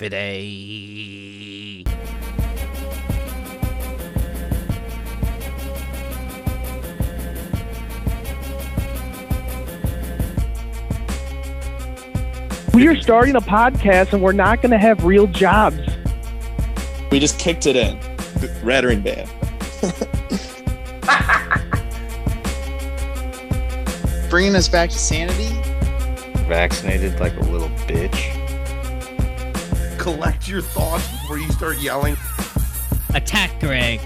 Fiddy. We are starting a podcast and we're not going to have real jobs. We just kicked it in. Rattering band. Bringing us back to sanity. Vaccinated like a little bitch. Collect your thoughts before you start yelling. Attack Greg.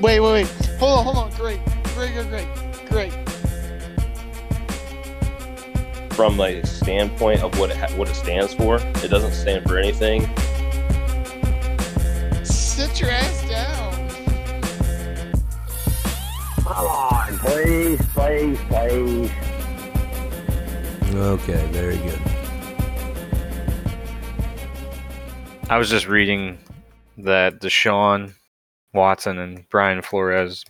Wait, wait, wait. Hold on, hold on. Greg, Greg, Greg, Greg. great. from like a standpoint of what it ha- what it stands for. It doesn't stand for anything. Okay, very good. I was just reading that Deshaun Watson and Brian Flores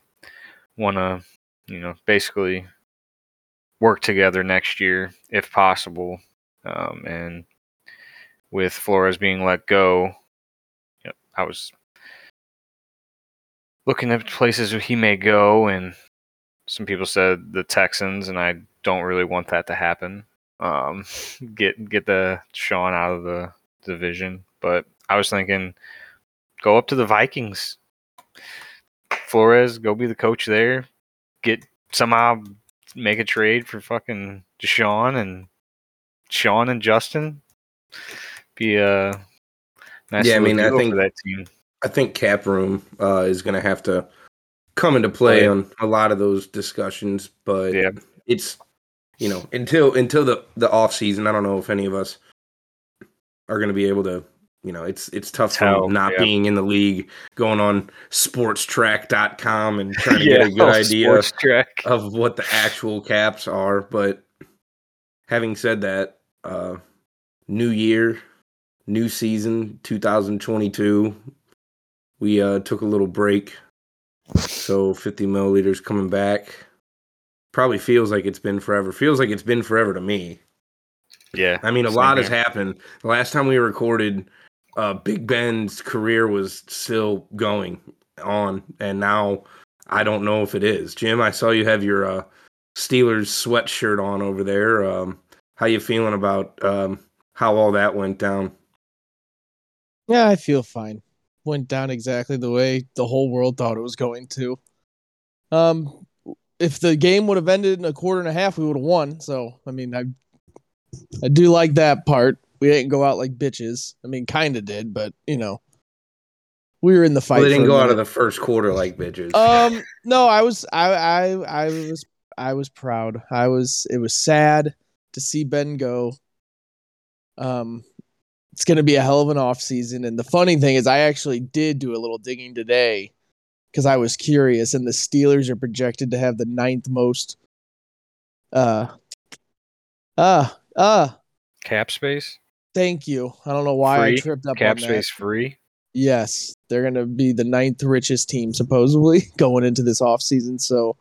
want to, you know, basically work together next year if possible. Um, and with Flores being let go, you know, I was looking at places where he may go, and some people said the Texans, and I don't really want that to happen. Um, get get the Sean out of the division, but I was thinking, go up to the Vikings. Flores, go be the coach there. Get somehow make a trade for fucking Deshaun and Sean and Justin. Be a nice Yeah, I mean, I think- that team. I think cap room uh, is going to have to come into play yeah. on a lot of those discussions, but Yeah. it's you know until until the the off season. I don't know if any of us are going to be able to. You know, it's it's tough Tell, not yeah. being in the league, going on Spotrac.com and trying to get a good idea track. of what the actual caps are. But having said that, uh, new year, new season, 2022. We uh, took a little break, so 50 milliliters coming back. Probably feels like it's been forever. Feels like it's been forever to me. Yeah, I mean, a Same lot has happened. The last time we recorded, uh, Big Ben's career was still going on, and now I don't know if it is. Jim, I saw you have your uh, Steelers sweatshirt on over there. Um, how you feeling about um, how all that went down? Yeah, I feel fine. Went down exactly the way the whole world thought it was going to. Um, if the game would have ended in a quarter and a half, we would have won. So, I mean, I, I do like that part. We didn't go out like bitches. I mean, kind of did, but you know, we were in the fight. Well, they didn't go out of the first quarter like bitches. Um, no, I was, I, I, I was, I was proud. I was. It was sad to see Ben go. Um, it's going to be a hell of an off season, and the funny thing is, I actually did do a little digging today because I was curious, and the Steelers are projected to have the ninth most. Uh, uh, uh. cap space, Thank you. I don't know why I tripped up cap on that. space free. Yes, they're going to be the ninth richest team supposedly going into this offseason. So,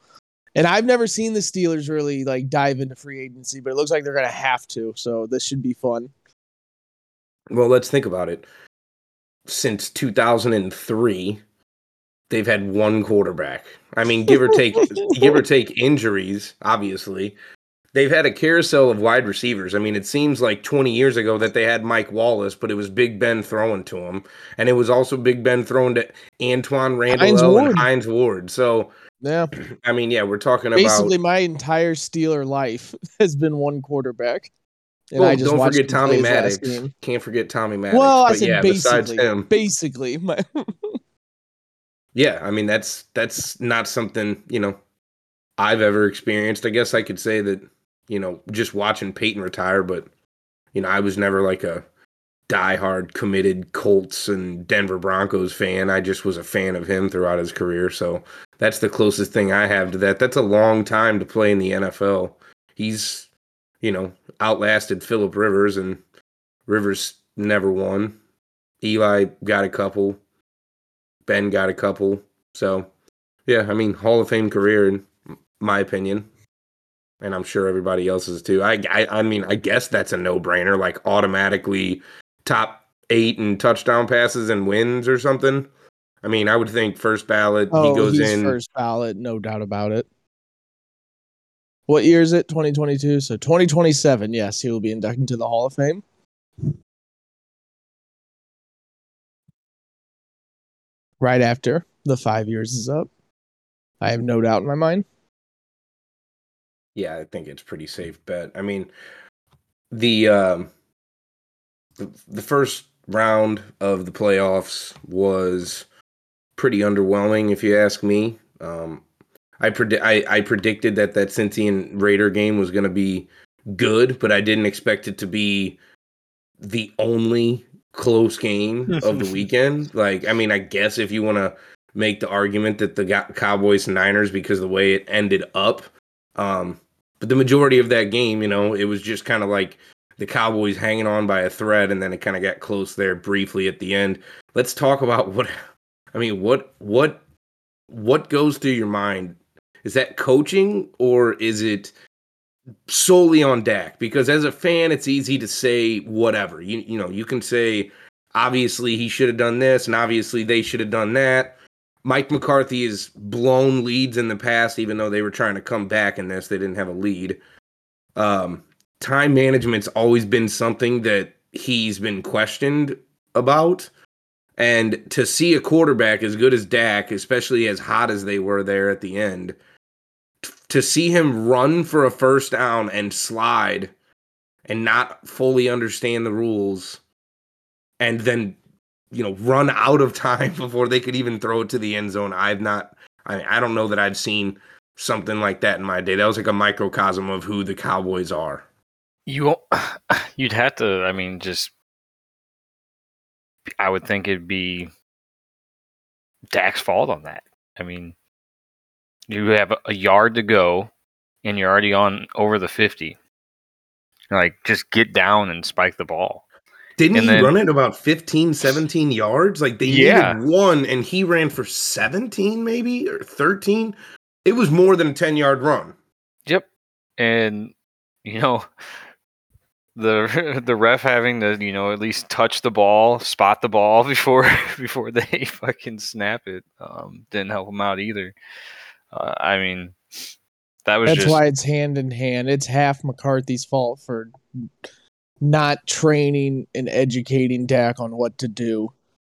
and I've never seen the Steelers really like dive into free agency, but it looks like they're going to have to. So this should be fun. Well, let's think about it. Since 2003, they've had one quarterback. I mean, give or take, give or take injuries. Obviously, they've had a carousel of wide receivers. I mean, it seems like 20 years ago that they had Mike Wallace, but it was Big Ben throwing to him, and it was also Big Ben throwing to Antoine Randall Hines and. Hines Ward. So, Yeah, I mean, yeah, we're talking basically about. Basically, my entire Steeler life has been one quarterback. And Well, I just don't forget Tommy play his last Maddox. Can't forget Tommy Maddox. Well, I said yeah, besides basically. him, Basically, my Yeah, I mean that's that's not something you know I've ever experienced. I guess I could say that you know just watching Peyton retire, but you know I was never like a diehard committed Colts and Denver Broncos fan. I just was a fan of him throughout his career. So that's the closest thing I have to that. That's a long time to play in the NFL. He's you know outlasted Philip Rivers, and Rivers never won. Eli got a couple. Ben got a couple. So, yeah, I mean, Hall of Fame career, in my opinion. and I'm sure everybody else's too. I, I, I mean, I guess that's a no brainer. Like automatically top eight and touchdown passes and wins or something. I mean, I would think first ballot. Oh, he goes he's in. first ballot, no doubt about it. What year is it? 2022. So 2027. Yes, he will be inducted into the Hall of Fame. Right after the five years is up. I have no doubt in my mind. Yeah, I think it's pretty safe bet. I mean, the um, the, the first round of the playoffs was pretty underwhelming, if you ask me. Um, I predi- I, I predicted that that and Raider game was going to be good, but I didn't expect it to be the only close game of the weekend. Like, I mean, I guess if you want to make the argument that the Cowboys and Niners because the way it ended up, um, but the majority of that game, you know, it was just kind of like the Cowboys hanging on by a thread, and then it kind of got close there briefly at the end. Let's talk about what, I mean, what what what goes through your mind? Is that coaching or is it solely on Dak? Because as a fan, it's easy to say whatever. You you know, you can say obviously he should have done this, and obviously they should have done that. Mike McCarthy has blown leads in the past, even though they were trying to come back in this. They didn't have a lead. Um, time management's always been something that he's been questioned about. And to see a quarterback as good as Dak, especially as hot as they were there at the end, to see him run for a first down and slide and not fully understand the rules and then you know run out of time before they could even throw it to the end zone i've not i mean, i don't know that i've seen something like that in my day that was like a microcosm of who the cowboys are you you'd have to. I mean, just I would think it'd be Dak's fault on that. I mean, you have a yard to go, and you're already on over the fifty. Like, just get down and spike the ball. didn't And he then- run it about 15 17 yards like they Yeah. needed one and he ran for 17 maybe or 13 it was more than a 10 yard run Yep. And you know the the ref having to, you know, at least touch the ball, spot the ball before before they fucking snap it. Um didn't help him out either. Uh, I mean that was That's just why it's hand in hand. It's half McCarthy's fault for not training and educating Dak on what to do.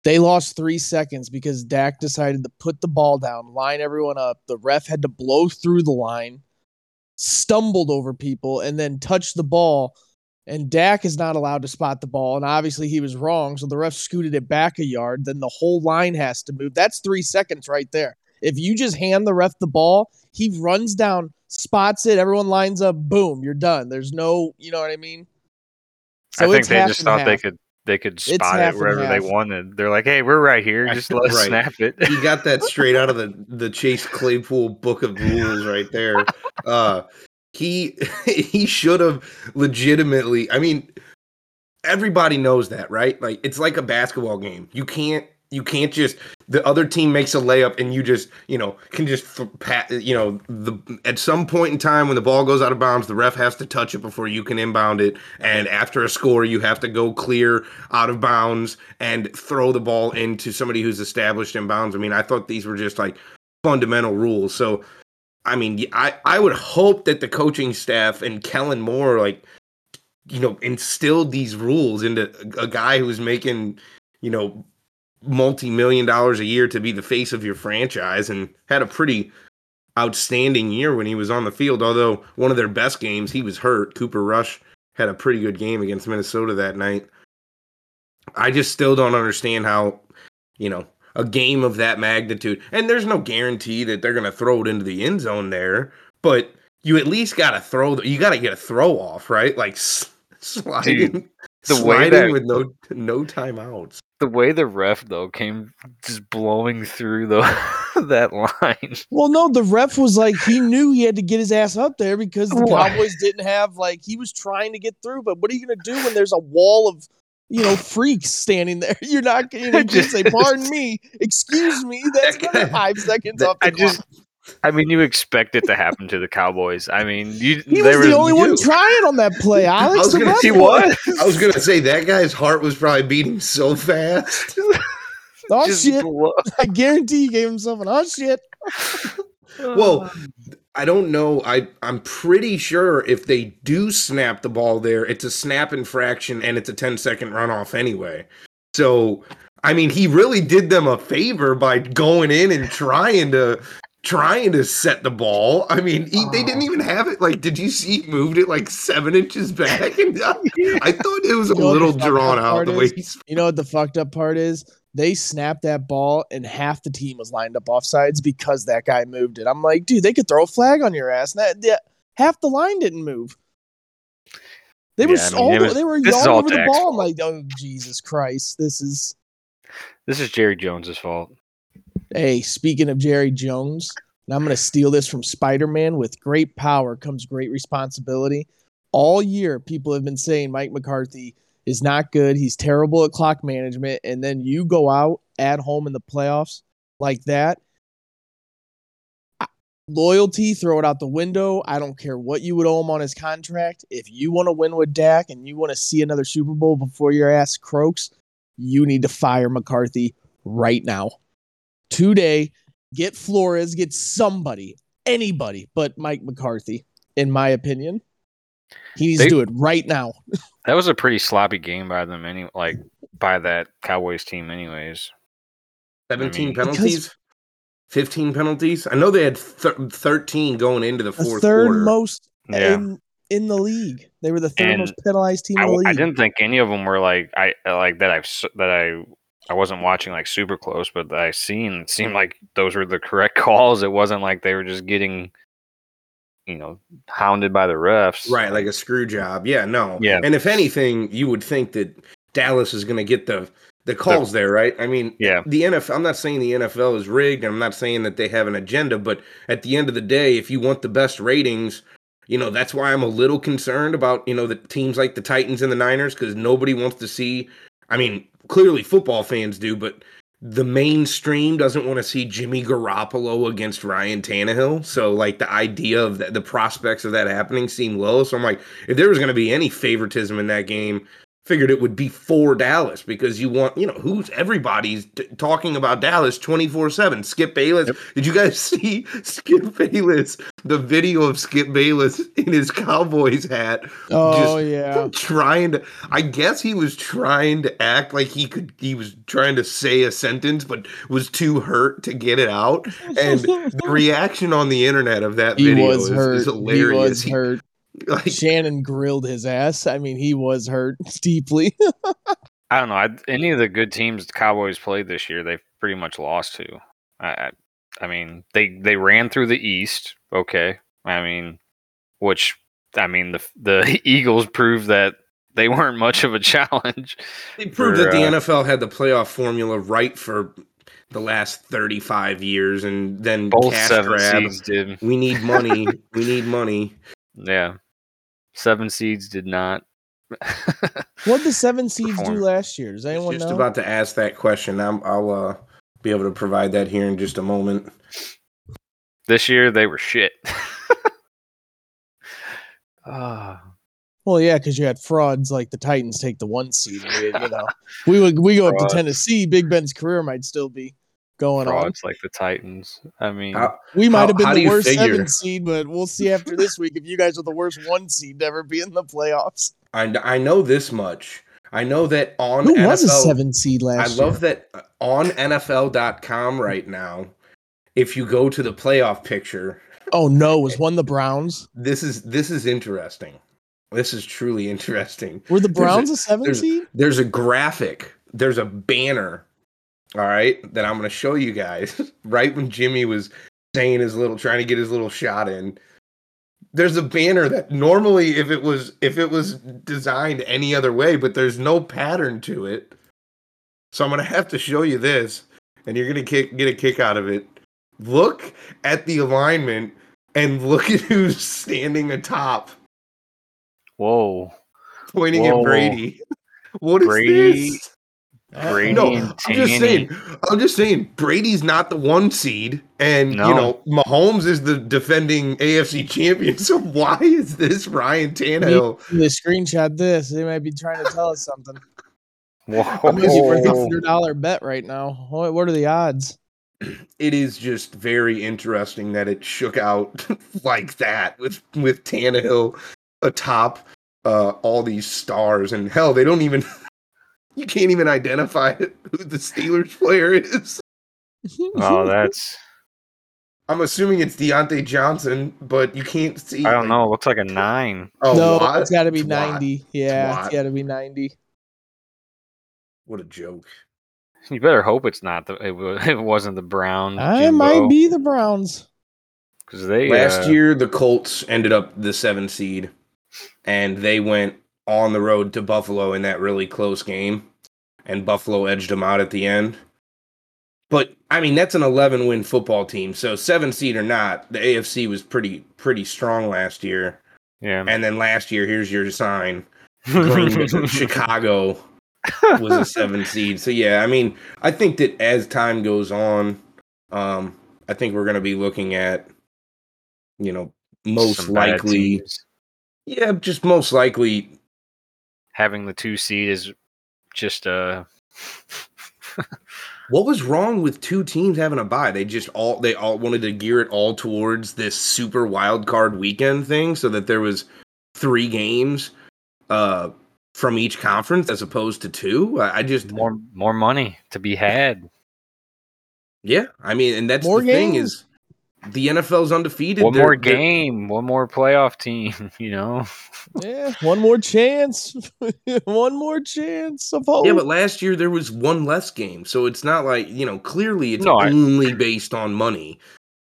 They lost three seconds because Dak decided to put the ball down, line everyone up. The ref had to blow through the line, stumbled over people, and then touched the ball. And Dak is not allowed to spot the ball. And obviously he was wrong. So the ref scooted it back a yard. Then the whole line has to move. That's three seconds right there. If you just hand the ref the ball, he runs down, spots it, everyone lines up, boom, you're done. There's no, you know what I mean? I think they just and thought they could they could spot half it wherever they wanted. They're like, "Hey, we're right here. Just let us Right. snap it." he got that straight out of the the Chase Claypool book of rules right there. Uh he he should have legitimately I mean everybody knows that, right? Like it's like a basketball game. You can't you can't just the other team makes a layup and you just you know can just pat you know the at some point in time when the ball goes out of bounds the ref has to touch it before you can inbound it. And after a score you have to go clear out of bounds and throw the ball into somebody who's established in bounds. I mean i thought these were just like fundamental rules. So i mean i i would hope that the coaching staff and kellen moore like you know instilled these rules into a guy who's making you know multi-million dollars a year to be the face of your franchise and had a pretty outstanding year when he was on the field although one of their best games he was hurt. Cooper rush had a pretty good game against minnesota that night. I just still don't understand how you know a game of that magnitude and there's no guarantee that they're going to throw it into the end zone there but you at least got to throw the, you got to get a throw off right? Like s- sliding the way sliding that- with no no timeouts the way the ref though came just blowing through the that line. Well, no, the ref was like he knew he had to get his ass up there because the Why? Cowboys didn't have like he was trying to get through. But what are you gonna do when there's a wall of you know freaks standing there? You're not gonna you know, just say, "Pardon me, excuse me." That's another five seconds that- off the I just clock. I mean, you expect it to happen to the Cowboys. I mean, you He they was the were- only you one do. trying on that play. Alex, was the gonna ref say, was. what? I was gonna say that guy's heart was probably beating so fast. Oh Just shit! blow- I guarantee he gave himself an oh shit. Well, I don't know. I I'm pretty sure if they do snap the ball there, it's a snap infraction and it's a 10 second runoff anyway. So I mean, he really did them a favor by going in and trying to trying to set the ball. I mean, he, they didn't oh. even have it. Like, did you see? He moved it like seven inches back, and I, uh, I thought it was a You know what the little drawn out part the way he's. You know what the fucked up part is? They snapped that ball and half the team was lined up offsides because that guy moved it. I'm like, dude, they could throw a flag on your ass. And that, that- half the line didn't move. They were Yeah, I s- mean, all was- they were this is all all over the Dak's ball. I'm like, oh Jesus Christ, this is. This is Jerry Jones's fault. Hey, speaking of Jerry Jones, and I'm going to steal this from Spider Man with great power comes great responsibility. All year, people have been saying Mike McCarthy is not good. He's terrible at clock management. And then you go out at home in the playoffs like that. Loyalty, throw it out the window. I don't care what you would owe him on his contract. If you want to win with Dak and you want to see another Super Bowl before your ass croaks, you need to fire McCarthy right now today. Get Flores, get somebody, anybody but Mike McCarthy, in my opinion. He needs They- to do it right now. That was a pretty sloppy game by them, any like by that Cowboys team, anyways. 17 mean- penalties, 15 penalties. I know they had thir- 13 going into the The fourth third quarter. most Yeah. in in the league. They were the third And most penalized team I, in the league. I didn't think any of them were like I like that. I've that I I wasn't watching like super close, but I seen it seemed like those were the correct calls. It wasn't like they were just getting, you know, hounded by the refs. Right, like a screw job. Yeah, no. Yeah. And if anything, you would think that Dallas is going to get the the calls there, right? I mean, Yeah. the NFL. I'm not saying the NFL is rigged. and I'm not saying that they have an agenda, but at the end of the day, if you want the best ratings, you know that's why I'm a little concerned about you know the teams like the Titans and the Niners because nobody wants to see. I mean, clearly football fans do, but the mainstream doesn't want to see Jimmy Garoppolo against Ryan Tannehill. So, like, the idea of that, the prospects of that happening seem low. So, I'm like, if there was going to be any favoritism in that game, figured it would be for Dallas because you want, you know, who's everybody's t- talking about Dallas 24 7. Skip Bayless. Did you guys see Skip Bayless, the video of Skip Bayless in his Cowboys hat? oh just- yeah. trying to i guess he was trying to act like he could he was trying to say a sentence but was too hurt to get it out and the reaction on the internet of that he video was is, hurt. is hilarious He was He- hurt. like, Shannon grilled his ass. I mean, he was hurt deeply. I don't know. I, any of the good teams the Cowboys played this year, they've pretty much lost to. I, I, I mean, they they ran through the East. Okay, I mean, which I mean the the Eagles proved that they weren't much of a challenge. they proved for, that the uh, nfl had the playoff formula right for the last 35 years and then Both cash seven grab. seeds did. we need money we need money Yeah, seven seeds did not. what did the seven seeds do last year? Does anyone just know? about to ask that question I'm, i'll uh be able to provide that here in just a moment This year they were shit. Ah. Well, yeah, because you had frauds like the Titans take the one seed. you know, we would we go up to Tennessee. Big Ben's career might still be going on. frauds like the Titans. I mean, How- We might How- have been the worst figure? seven seed, but we'll see after this week if you guys are the worst one seed to ever be in the playoffs. I, I know this much. I know that on Who NFL, was a seven seed last. I last love year? that uh, on NFL.com right now. If you go to the playoff picture, Oh no, was one the Browns? this is this is interesting. This is truly interesting. Were the There's a- Browns a, seven there's- seed? There's a graphic. There's a banner. All right, that I'm going to show you guys. right when Jimmy was saying his little, trying to get his little shot in. There's a banner that normally, if it was if it was designed any other way, but there's no pattern to it. So I'm gonna have to show you this, and you're gonna kick, get a kick out of it. Look at the alignment and look at who's standing atop, whoa. pointing Whoa. at Brady. What is Brady- this? Brady no, I'm just saying. I'm just saying. Brady's not the one seed, and No. you know Mahomes is the defending AFC champion. So why is this Ryan Tannehill? They screenshot this. They might be trying to tell us something. Whoa. Maybe worth a hundred dollar bet right now. What, what are the odds? It is just very interesting that it shook out like that with with Tannehill atop uh, all these stars, and hell, they don't even. You can't even identify who the Steelers player is. Oh, that's I'm assuming it's Diontae Johnson, but you can't see. I don't like- know. It looks like a nine. Oh, no, Watt? it's got to be It's Watt. ninety. Yeah, Watt. it's got to be ninety. What a joke. You better hope it's not the. It, it wasn't the Brown. I might be the Browns. because they Last uh, year, the Colts ended up the seven seed, and they went on the road to Buffalo in that really close game, and Buffalo edged them out at the end. But I mean, that's an 11 win football team, so seven seed or not, the AFC was pretty pretty strong last year. Yeah. And then last year, here's your sign: Chicago was a seven seed. So yeah, I mean, I think that as time goes on, um, I think we're going to be looking at, you know, most Some likely, yeah, just most likely. Having the two seed is just uh What was wrong with two teams having a bye? They just all they all wanted to gear it all towards this super wild card weekend thing, so that there was three games uh from each conference as opposed to two. I, I just more more money to be had. yeah, I mean, and that's More the thing is the NFL's undefeated. One They're- more they're- game, one more playoff team. You know, Yeah, one more chance. one more chance of hope. Yeah, but last year there was one less game, so it's not like you know. Clearly, it's No, I- only based on money.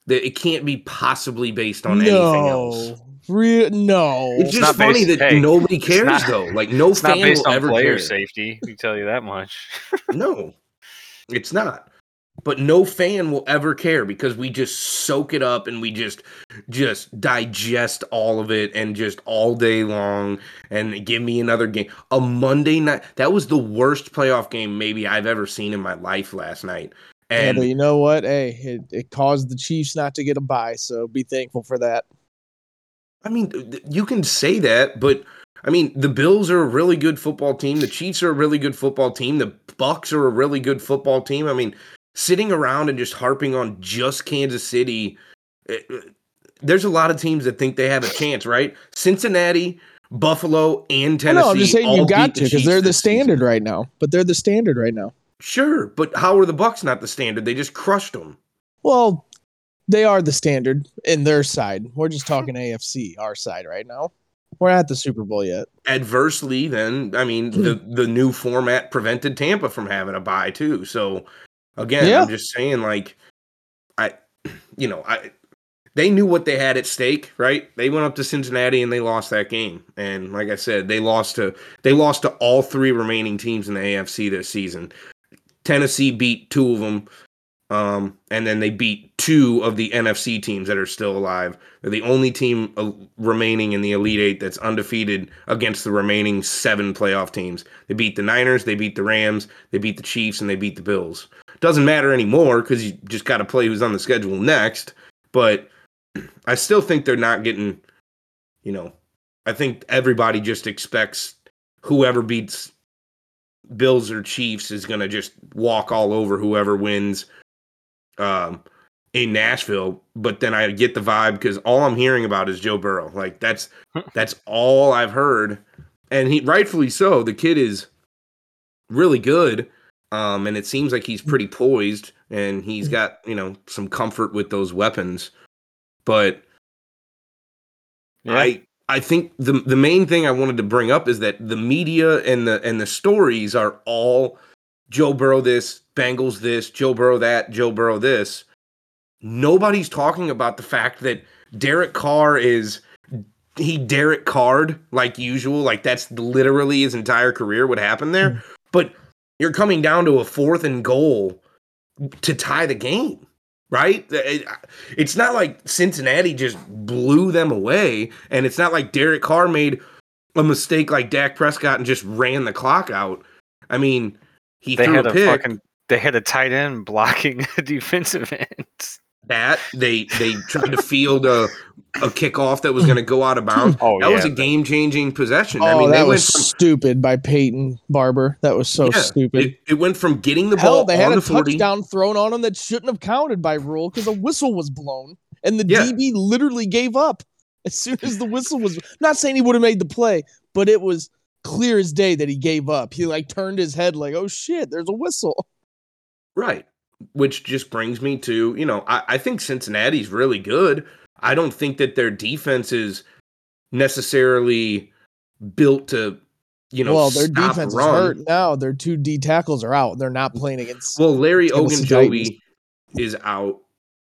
That it can't be possibly based on anything else. no, Re- no. It's just not funny based- that hey, nobody cares not- though. Like no it's not fan based will on ever player care. safety. We can tell you that much. No, it's not. But no fan will ever care because we just soak it up and we just just digest all of it and just all day long and give me another game. A Monday night that was the worst playoff game maybe I've ever seen in my life last night. Yeah, And but you know what? Hey, it, it caused the Chiefs not to get a bye, so be thankful for that. I mean, you can say that, but I mean, the Bills are a really good football team. The Chiefs are a really good football team. The Bucs are a really good football team. I mean, sitting around and just harping on just Kansas City, eh, eh, there's a lot of teams that think they have a chance, right? Cincinnati, Buffalo, and Tennessee. No, I'm just saying you got to because Chiefs they're the this season. standard right now. But they're the standard right now. Sure, but how are the Bucs not the standard? They just crushed them. Well, they are the standard in their side. We're just talking AFC, our side right now. We're not at the Super Bowl yet. adversely then i mean the the new format prevented tampa from having a bye too so again Yeah. i'm just saying like i you know i they knew what they had at stake right they went up to cincinnati and they lost that game and like i said they lost to they lost to all three remaining teams in the afc this season tennessee beat two of them um, and then they beat two of the NFC teams that are still alive. They're the only team uh, remaining in the Elite Eight that's undefeated against the remaining seven playoff teams. They beat the Niners, they beat the Rams, they beat the Chiefs, and they beat the Bills. Doesn't matter anymore because you just got to play who's on the schedule next. But I still think they're not getting, you know, I think everybody just expects whoever beats Bills or Chiefs is going to just walk all over whoever wins um, in Nashville. But then I get the vibe because all I'm hearing about is Joe Burrow. Like that's that's all I've heard, and he rightfully so. The kid is really good, um, and it seems like he's pretty poised, and he's got you know some comfort with those weapons. But I I think the the main thing I wanted to bring up is that the media and the and the stories are all Joe Burrow this, Bengals this, Joe Burrow that, Joe Burrow this. Nobody's talking about the fact that Derek Carr is he Derek Card like usual, like that's literally his entire career what happened there. But you're coming down to a fourth and goal to tie the game, right? It's not like Cincinnati just blew them away, and it's not like Derek Carr made a mistake like Dak Prescott and just ran the clock out. I mean, he They threw had a pick. fucking they had a tight end blocking a defensive end. that they they tried to field a a kickoff that was going to go out of bounds. Oh, that was a game changing possession. Oh, I mean, that was from stupid by Peyton Barber. That was so yeah, stupid. It, it went from getting the Hell, ball they had on a the forty. touchdown thrown on them that shouldn't have counted by rule because a whistle was blown, and the Yeah. DB literally gave up as soon as the whistle was. Not saying he would have made the play, but it was clear as day that he gave up. He like turned his head like, "Oh shit, there's a whistle." Right. Which just brings me to, you know, I, I think Cincinnati's really good. I don't think that their defense is necessarily built to, you know, well, their defense run. is hurt now. Their two D tackles are out. They're not playing against. Well, Larry. Ogunjobi is out,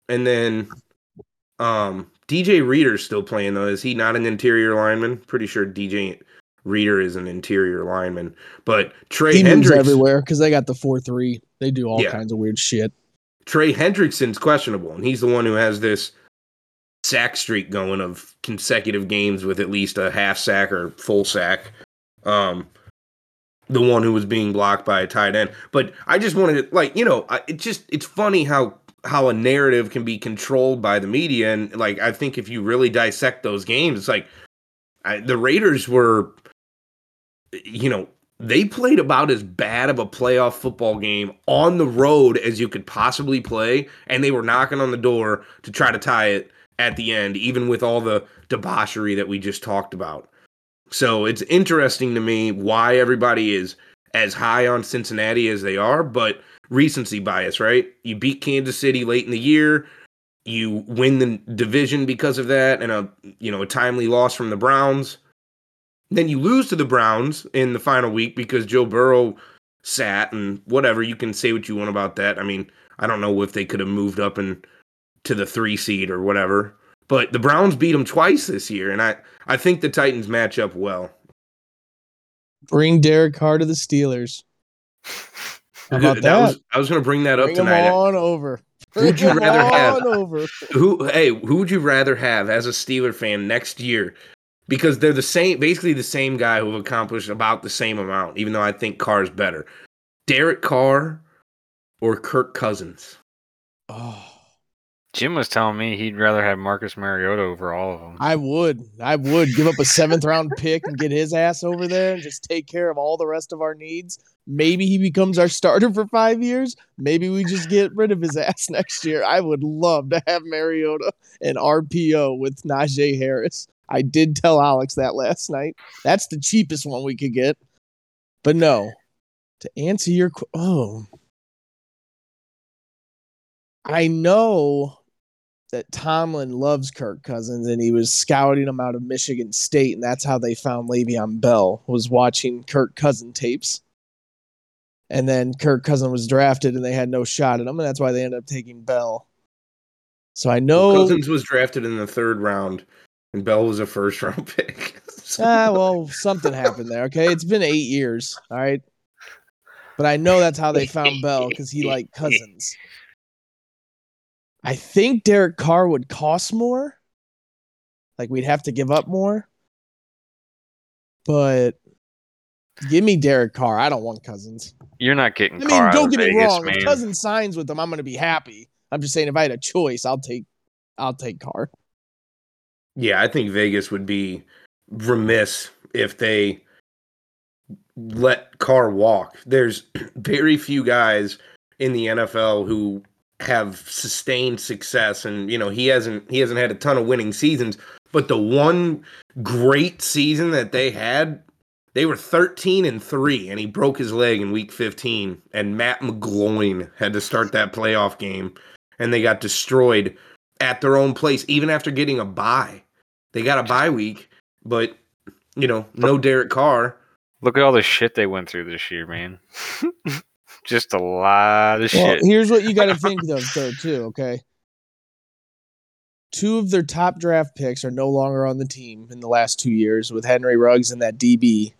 and then um DJ Reader's still playing though. Is he not an interior lineman? Pretty sure DJ Reader is an interior lineman, but Trey he Hendricks, everywhere because they got the four three. They do all Yeah. kinds of weird shit. Trey Hendrickson's questionable, and he's the one who has this sack streak going of consecutive games with at least a half sack or full sack. Um, the one who was being blocked by a tight end. But I just wanted to, like, you know, I- it just it's funny how how a narrative can be controlled by the media, and like I think if you really dissect those games, it's like I, the Raiders were, you know, they played about as bad of a playoff football game on the road as you could possibly play, and they were knocking on the door to try to tie it at the end, even with all the debauchery that we just talked about. So it's interesting to me why everybody is as high on Cincinnati as they are, but recency bias, right? You beat Kansas City late in the year, you win the division because of that, and a you know a timely loss from the Browns. Then you lose to the Browns in the final week because Joe Burrow sat and whatever. You can say what you want about that. I mean, I don't know if they could have moved up and to the three seed or whatever. But the Browns beat them twice this year, and I I think the Titans match up well. Bring Derek Carr to the Steelers. How about that? was I was going to bring that up Bring him tonight. on over. Who'd you rather have? on over. Who hey, who would you rather have as a Steeler fan next year? Because they're the same basically the same guy who have accomplished about the same amount, even though I think Carr's better. Derek Carr or Kirk Cousins? Oh, Jim was telling me he'd rather have Marcus Mariota over all of them. I would. I would give up a seventh round pick and get his ass over there and just take care of all the rest of our needs. Maybe he becomes our starter for five years. Maybe we just get rid of his ass next year. I would love to have Mariota and RPO with Najee Harris. I did tell Alex that last night. That's the cheapest one we could get. But no, to answer your qu- oh, I know that Tomlin loves Kirk Cousins and he was scouting him out of Michigan State, and that's how they found Le'Veon Bell was watching Kirk Cousin tapes. And then Kirk Cousin was drafted and they had no shot at him, and that's why they ended up taking Bell. So I know Cousins was drafted in the third round, and Bell was a first round pick. ah, well, something happened there. Okay, it's been eight years. All right, but I know that's how they found Bell because he liked Cousins. I think Derek Carr would cost more. Like we'd have to give up more. But give me Derek Carr. I don't want Cousins. You're not getting I mean, out don't of get me Vegas, wrong. man. If Cousins signs with them, I'm going to be happy. I'm just saying, if I had a choice, I'll take, I'll take Carr. Yeah, I think Vegas would be remiss if they let Carr walk. There's very few guys in the NFL who have sustained success and you know, he hasn't he hasn't had a ton of winning seasons, but the one great season that they had, they were 13 and 3 and he broke his leg in week 15 and Matt McGloin had to start that playoff game and they got destroyed at their own place even after getting a bye. They got a bye week, but you know, no Derek Carr. Look at all the shit they went through this year, man. Just a lot of Well, shit. here's what you got to think of, though, too. Okay, two of their top draft picks are no longer on the team in the last two years with Henry Ruggs and that DB.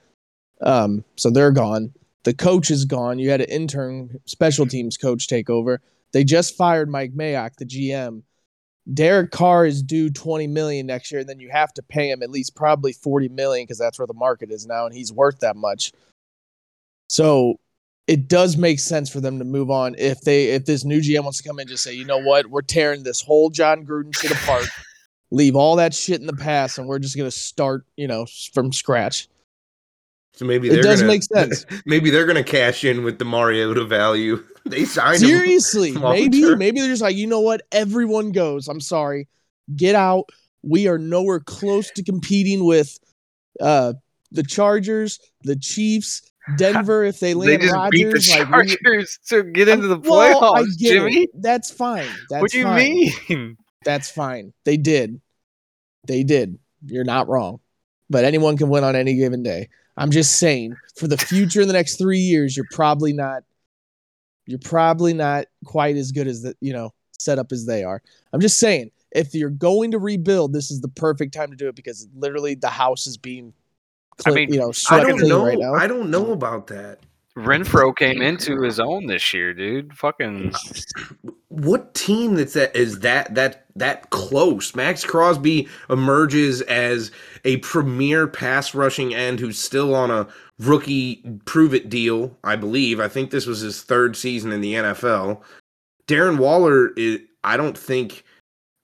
Um, so they're gone. The coach is gone. You had an intern special teams coach take over. They just fired Mike Mayock, the GM. Derek Carr is due 20 million next year, and then you have to pay him at least probably 40 million because that's where the market is now, and he's worth that much. So it does make sense for them to move on if they if this new GM wants to come in and just say, you know what, we're tearing this whole Jon Gruden shit apart, leave all that shit in the past, and we're just gonna start, you know, from scratch. So maybe It does gonna, make sense. Maybe they're gonna cash in with the Mariota value. They signed. Seriously, maybe term. maybe they're just like, you know what, everyone goes. I'm sorry, get out. We are nowhere close to competing with uh the Chargers, the Chiefs, Denver. If they They land just beat the Rodgers, like we- to get into the Well, playoffs, it. Jimmy. That's fine. That's what do you fine. mean? That's fine. They did. They did. You're not wrong. But anyone can win on any given day. I'm just saying, for the future in the next three years, you're probably not you're probably not quite as good as the you know, set up as they are. I'm just saying, if you're going to rebuild, this is the perfect time to do it because literally the house is being I mean, you know, I don't know. right now. I don't know about that. Renfrow came into his own this year, dude. Fucking What team that's that is that that that close? Maxx Crosby emerges as a premier pass rushing end who's still on a rookie prove it deal, I believe. I think this was his third season in the NFL. Darren Waller is, I don't think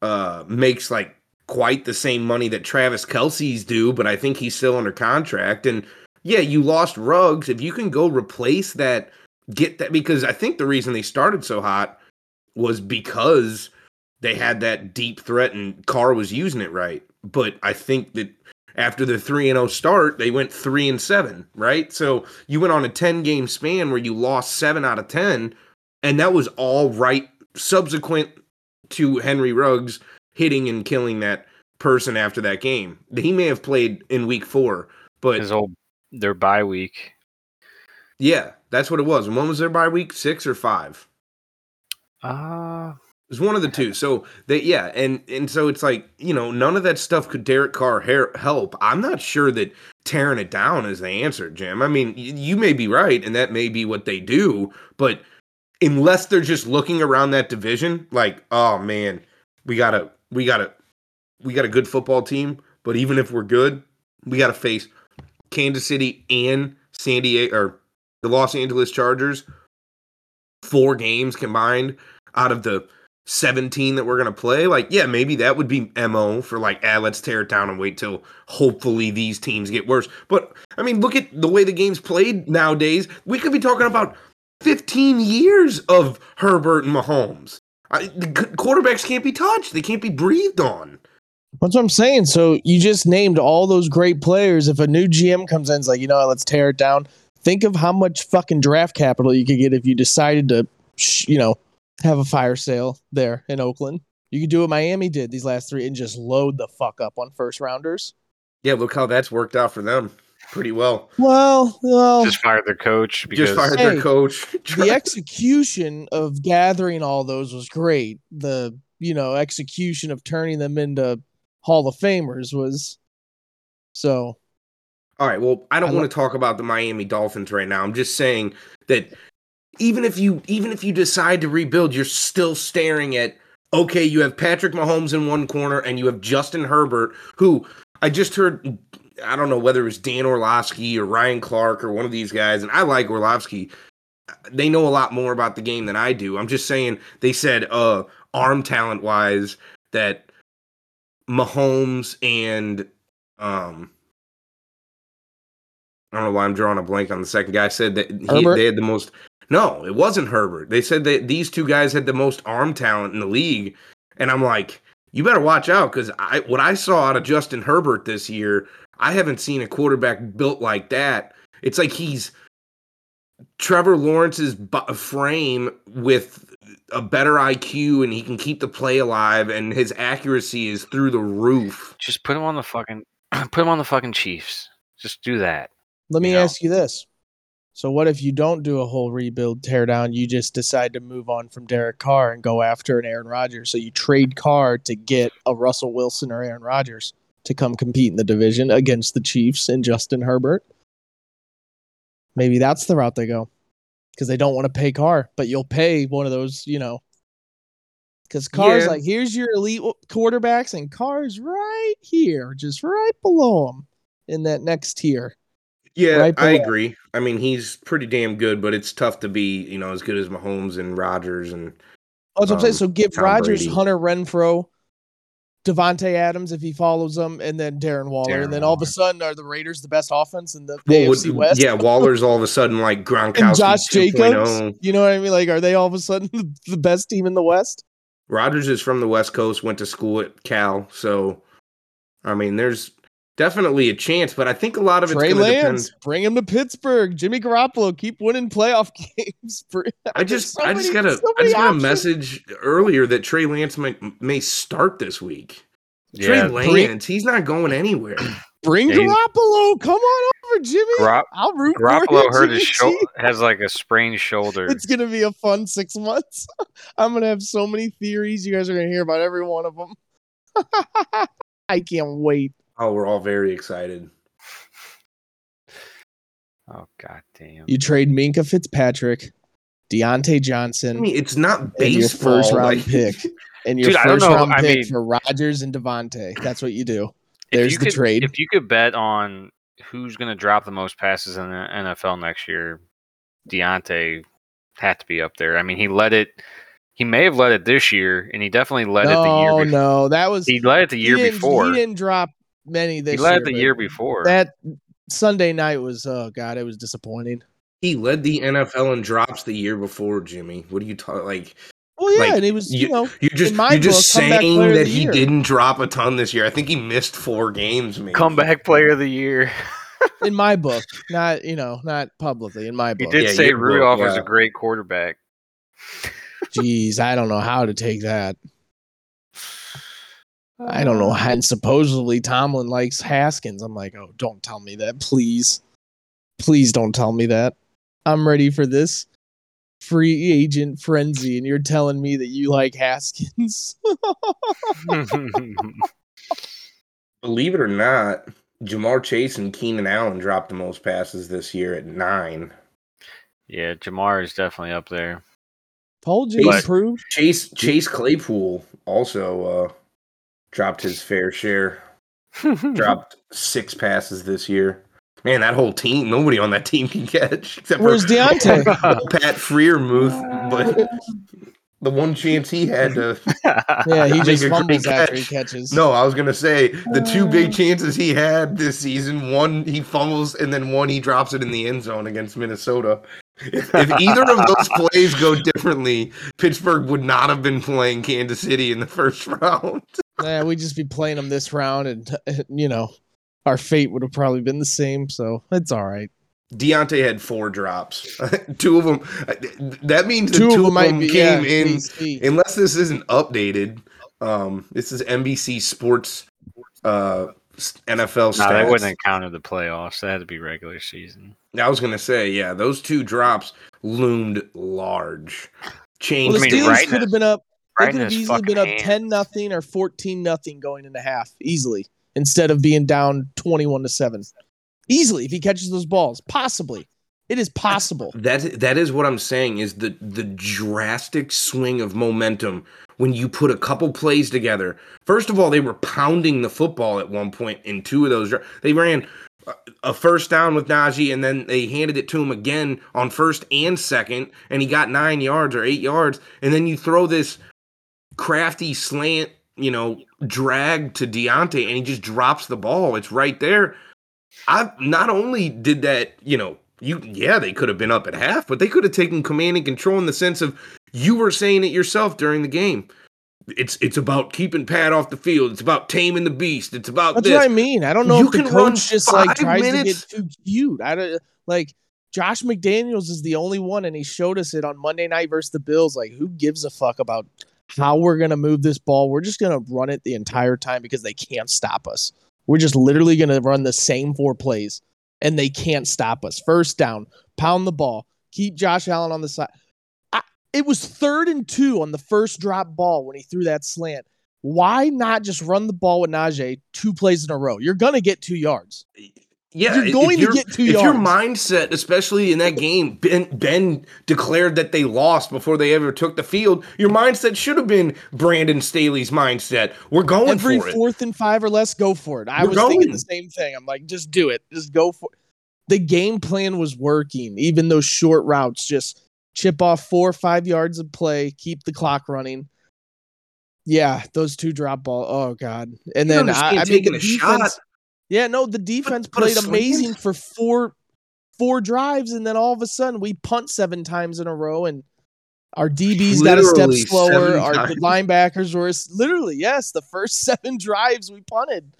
uh makes like quite the same money that Travis Kelce's do, but I think he's still under contract. And yeah, you lost Ruggs. If you can go replace that, get that because I think the reason they started so hot was because they had that deep threat and Carr was using it right. But I think that after the 3 and 0 start, they went 3 and 7, right? So you went on a 10 game span where you lost 7 out of 10 and that was all right subsequent to Henry Ruggs hitting and killing that person after that game. He may have played in week 4, but his whole their bye week. yeah, that's what it was. And when was their bye week? 6 or 5? Uh It was one of the two. So they, yeah, and and so it's like you know none of that stuff could Derek Carr help. I'm not sure that tearing it down is the answer, Jim. I mean, y- you may be right, and that may be what they do, but unless they're just looking around that division, like, oh man, we gotta, we got a we got a good football team, but even if we're good, we gotta face Kansas City and San Diego or the Los Angeles Chargers, four games combined out of the 17 that we're going to play, like, yeah, maybe that would be MO for like, ah, let's tear it down and wait till hopefully these teams get worse. But I mean, look at the way the game's played nowadays. We could be talking about 15 years of Herbert and Mahomes. I, the c- quarterbacks can't be touched, they can't be breathed on. That's what I'm saying. So you just named all those great players. If a new GM comes in, it's like, you know, what, let's tear it down. Think of how much fucking draft capital you could get if you decided to, you know, have a fire sale there in Oakland. You could do what Miami did these last three and just load the fuck up on first rounders. Yeah, look how that's worked out for them pretty well. Well, well, just fired their coach because Just fired Hey, their coach. the execution of gathering all those was great. The you know execution of turning them into Hall of Famers was so. All right. Well, I don't I want to talk about the Miami Dolphins right now. I'm just saying that even if you even if you decide to rebuild, you're still staring at okay, you have Patrick Mahomes in one corner and you have Justin Herbert, who I just heard I don't know whether it was Dan Orlovsky or Ryan Clark or one of these guys, and I like Orlovsky. They know a lot more about the game than I do. I'm just saying they said uh arm talent wise that Mahomes and um I don't know why I'm drawing a blank on the second guy. Said that he, they had the most. No, it wasn't Herbert. They said that these two guys had the most arm talent in the league, and I'm like, you better watch out because I what I saw out of Justin Herbert this year, I haven't seen a quarterback built like that. It's like he's Trevor Lawrence's bu- uh, frame with a better IQ, and he can keep the play alive, and his accuracy is through the roof. just put him on the fucking put him on the fucking Chiefs. Just do that. Let me know? ask you this. So what if you don't do a whole rebuild tear down, you just decide to move on from Derek Carr and go after an Aaron Rodgers. So you trade Carr to get a Russell Wilson or Aaron Rodgers to come compete in the division against the Chiefs and Justin Herbert. Maybe that's the route they go. Because they don't want to pay Carr, but you'll pay one of those, you know. Because Carr's Yeah. like, here's your elite quarterbacks, and Carr's right here, just right below him in that next tier. Yeah, Right I agree. I mean, he's pretty damn good, but it's tough to be, you know, as good as Mahomes and Rodgers and That's what I'm saying. um, So give Tom Rodgers, Brady. Hunter Renfrow, Davante Adams if he follows them, and then Darren Waller. Darren and then all of a sudden, are the Raiders the best offense in the, Well, AFC with- West? Yeah, Waller's all of a sudden like Gronkowski and Josh 2.0. Jacobs. Oh. You know what I mean? Like, are they all of a sudden the best team in the West? Rodgers is from the West Coast, went to school at Cal, so I mean, there's definitely a chance, but I think a lot of it's going to Lance, depend. bring him to Pittsburgh. Jimmy Garoppolo, keep winning playoff games. Br- I just, so I just many- got a, so I many just got a message earlier that Trey Lance might may start this week. Trey Yeah, Lance, he's not going anywhere. Bring Yeah, he- Garoppolo. Come on over, Jimmy. Garop- I'll root Garoppolo you, hurt his shoulder, has like a sprained shoulder. It's gonna be a fun six months. I'm gonna have so many theories. You guys are gonna hear about every one of them. I can't wait. Oh, we're all very excited. Oh god damn. You trade Minkah Fitzpatrick, Diontae Johnson, I mean, it's not and your first round like- pick, and your Dude, I don't first know, round I pick mean- for Rodgers and Davante. That's what you do. There's you the could, trade. If you could bet on who's going to drop the most passes in the NFL next year, Diontae had to be up there. I mean, he led it. He may have led it this year, and he definitely led it the No, year. before. no, that was He led it the year didn't- before. He didn't drop many this He led year. the year before. That Sunday night was oh god, it was disappointing. He led the NFL in drops the year before, Jimmy. What are you talking? Like Well, yeah, Like, and he was you, you- know you're just you're just book, saying that he year. didn't drop a ton this year. I think he missed four games. Maybe. Comeback player of the year. in my book, not you know not publicly in my book, He did Yeah, say your book, Rudolph was a great quarterback. Jeez, I don't know how to take that. I don't know. And supposedly Tomlin likes Haskins. I'm like, oh, don't tell me that, please. Please don't tell me that. I'm ready for this free agent frenzy, and you're telling me that you like Haskins. Believe it or not, Ja'Marr Chase and Keenan Allen dropped the most passes this year at nine. yeah, Ja'Marr is definitely up there. Paul you, But- improved. Chase Chase Claypool also uh, dropped his fair share. dropped six passes this year. Man, that whole team, nobody on that team can catch except Where's for Diontae? Pat Freiermuth. But the one chance he had to Yeah, he just a great fumbles after he catches. No, I was gonna say the two big uh. chances he had this season. One he fumbles, and then one he drops it in the end zone against Minnesota. If, if either of those plays go differently, Pittsburgh would not have been playing Kansas City in the first round. Yeah, we'd just be playing them this round, and you know, our fate would have probably been the same. So it's all right. Diontae had four drops. two of them. That means the Two two, of them of might them be came yeah, in. AC. Unless this isn't updated, um, this is NBC Sports uh, NFL No, stats. they wouldn't have counted the playoffs. That had to be regular season. I was gonna say, yeah, those two drops loomed large. Well, Changed. the I mean, Steelers right in could have been up. They could have easily been up fucking ten hands. nothing or fourteen nothing going into half easily, instead of being down twenty one to seven. Easily, if he catches those balls, possibly. It is possible. that that is what I'm saying is the the drastic swing of momentum when you put a couple plays together. First of all, they were pounding the football at one point in two of those. They ran a- a first down with Najee, and then they handed it to him again on first and second, and he got nine yards or eight yards. And then you throw this crafty slant, you know, drag to Diontae, and he just drops the ball. It's right there. I not only did that, you know, you yeah, they could have been up at half, but they could have taken command and control in the sense of you were saying it yourself during the game. It's it's about keeping Pat off the field. It's about taming the beast. It's about That's this. what do I mean. I don't know You if can run coach just like tries minutes- to get too cute. I don't like Josh McDaniels is the only one, and he showed us it on Monday night versus the Bills. Like, who gives a fuck about how we're gonna move this ball? We're just gonna run it the entire time because they can't stop us. We're just literally gonna run the same four plays, and they can't stop us. First down, pound the ball, keep Josh Allen on the side. I, it was third and two on the first drop ball when he threw that slant. Why not just run the ball with Najee two plays in a row? You're gonna get two yards. Yeah, You're if going to your- get two if your mindset, especially in that game, Ben Ben declared that they lost before they ever took the field. Your mindset should have been Brandon Staley's mindset. We're going Every for it. fourth and five or less, go for it. I We're was thinking the same thing. I'm like, just do it. Just go for it. the game plan was working. Even those short routes, just chip off four or five yards of play, keep the clock running. Yeah, those two drop ball. Oh god! And You then I, I mean, taking the a shot. Defense. Yeah, no, the defense put a played slant? amazing for four four drives, and then all of a sudden we punt seven times in a row, and our DBs got a step slower. Our times. linebackers were literally yes, the first seven drives we punted,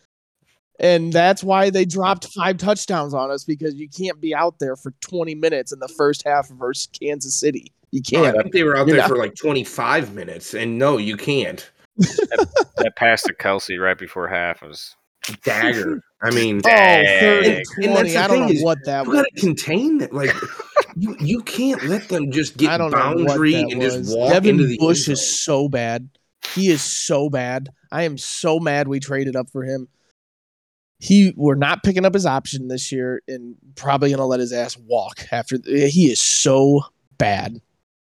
and that's why they dropped five touchdowns on us because you can't be out there for twenty minutes in the first half versus Kansas City. You Oh, I can't. think they were out You there know? for like 25 minutes, and no, you can't. that pass to Kelce right before half was Dagger. Oh, I mean, Oh, third and Dang. And that's twenty. the I don't thing know is, what that you was. got to contain that. Like, you you can't let them just get I don't know what boundary that and was. just walk Devin into the Bush zone. is so bad. He is so bad. I am so mad we traded up for him. He we're not picking up his option this year, and probably gonna let his ass walk after. Eh, he is so bad.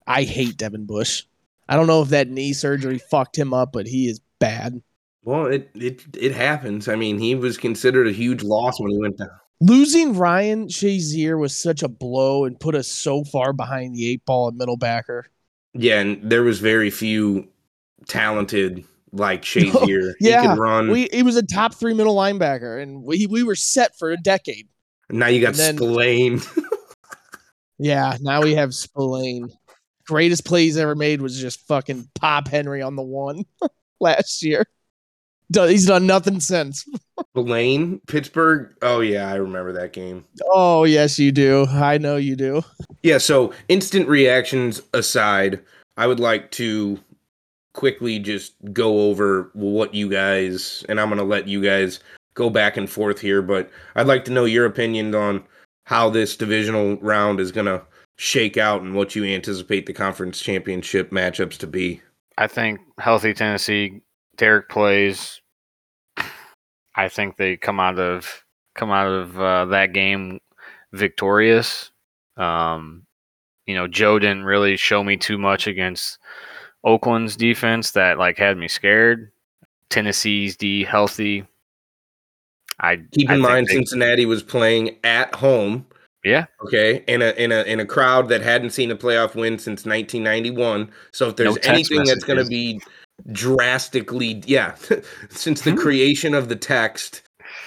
I hate Devin Bush. I don't know if that knee surgery fucked him up, but he is bad. Well, it it it happens. I mean, he was considered a huge loss when he went down. Losing Ryan Shazier was such a blow and put us so far behind the eight ball at middle backer. Yeah, and there was very few talented like Shazier. he yeah, could run. We he was a top three middle linebacker, and we we were set for a decade. now you got and then- Spillane. Yeah, now we have Spillane. Greatest plays ever made was just fucking Pop Henry on the one last year. Do- He's done nothing since. Spillane, Pittsburgh. Oh yeah, I remember that game. Oh yes, you do. I know you do. Yeah, so instant reactions aside, I would like to quickly just go over what you guys and I'm going to let you guys go back and forth here, but I'd like to know your opinion on how this divisional round is going to shake out and what you anticipate the conference championship matchups to be. I think healthy Tennessee. Derrick plays. I think they come out of come out of uh, that game victorious. Um, you know, Joe didn't really show me too much against Oakland's defense that like had me scared. Tennessee's D healthy. I Keep in think mind they- Cincinnati was playing at home, yeah, okay, in a in a in a crowd that hadn't seen a playoff win since 1991. So if there's No anything that's going to be drastically, yeah, since Hmm. the creation of the text,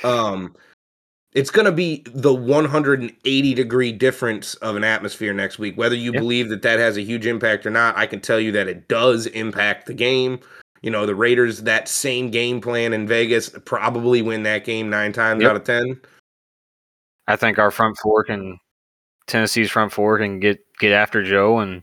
um, it's going to be the 180 degree difference of an atmosphere next week. Whether you Yeah. believe that that has a huge impact or not, I can tell you that it does impact the game. You know, the Raiders, that same game plan in Vegas, probably win that game nine times Yep. out of 10. I think our front four can Tennessee's front four can get get after Joe, and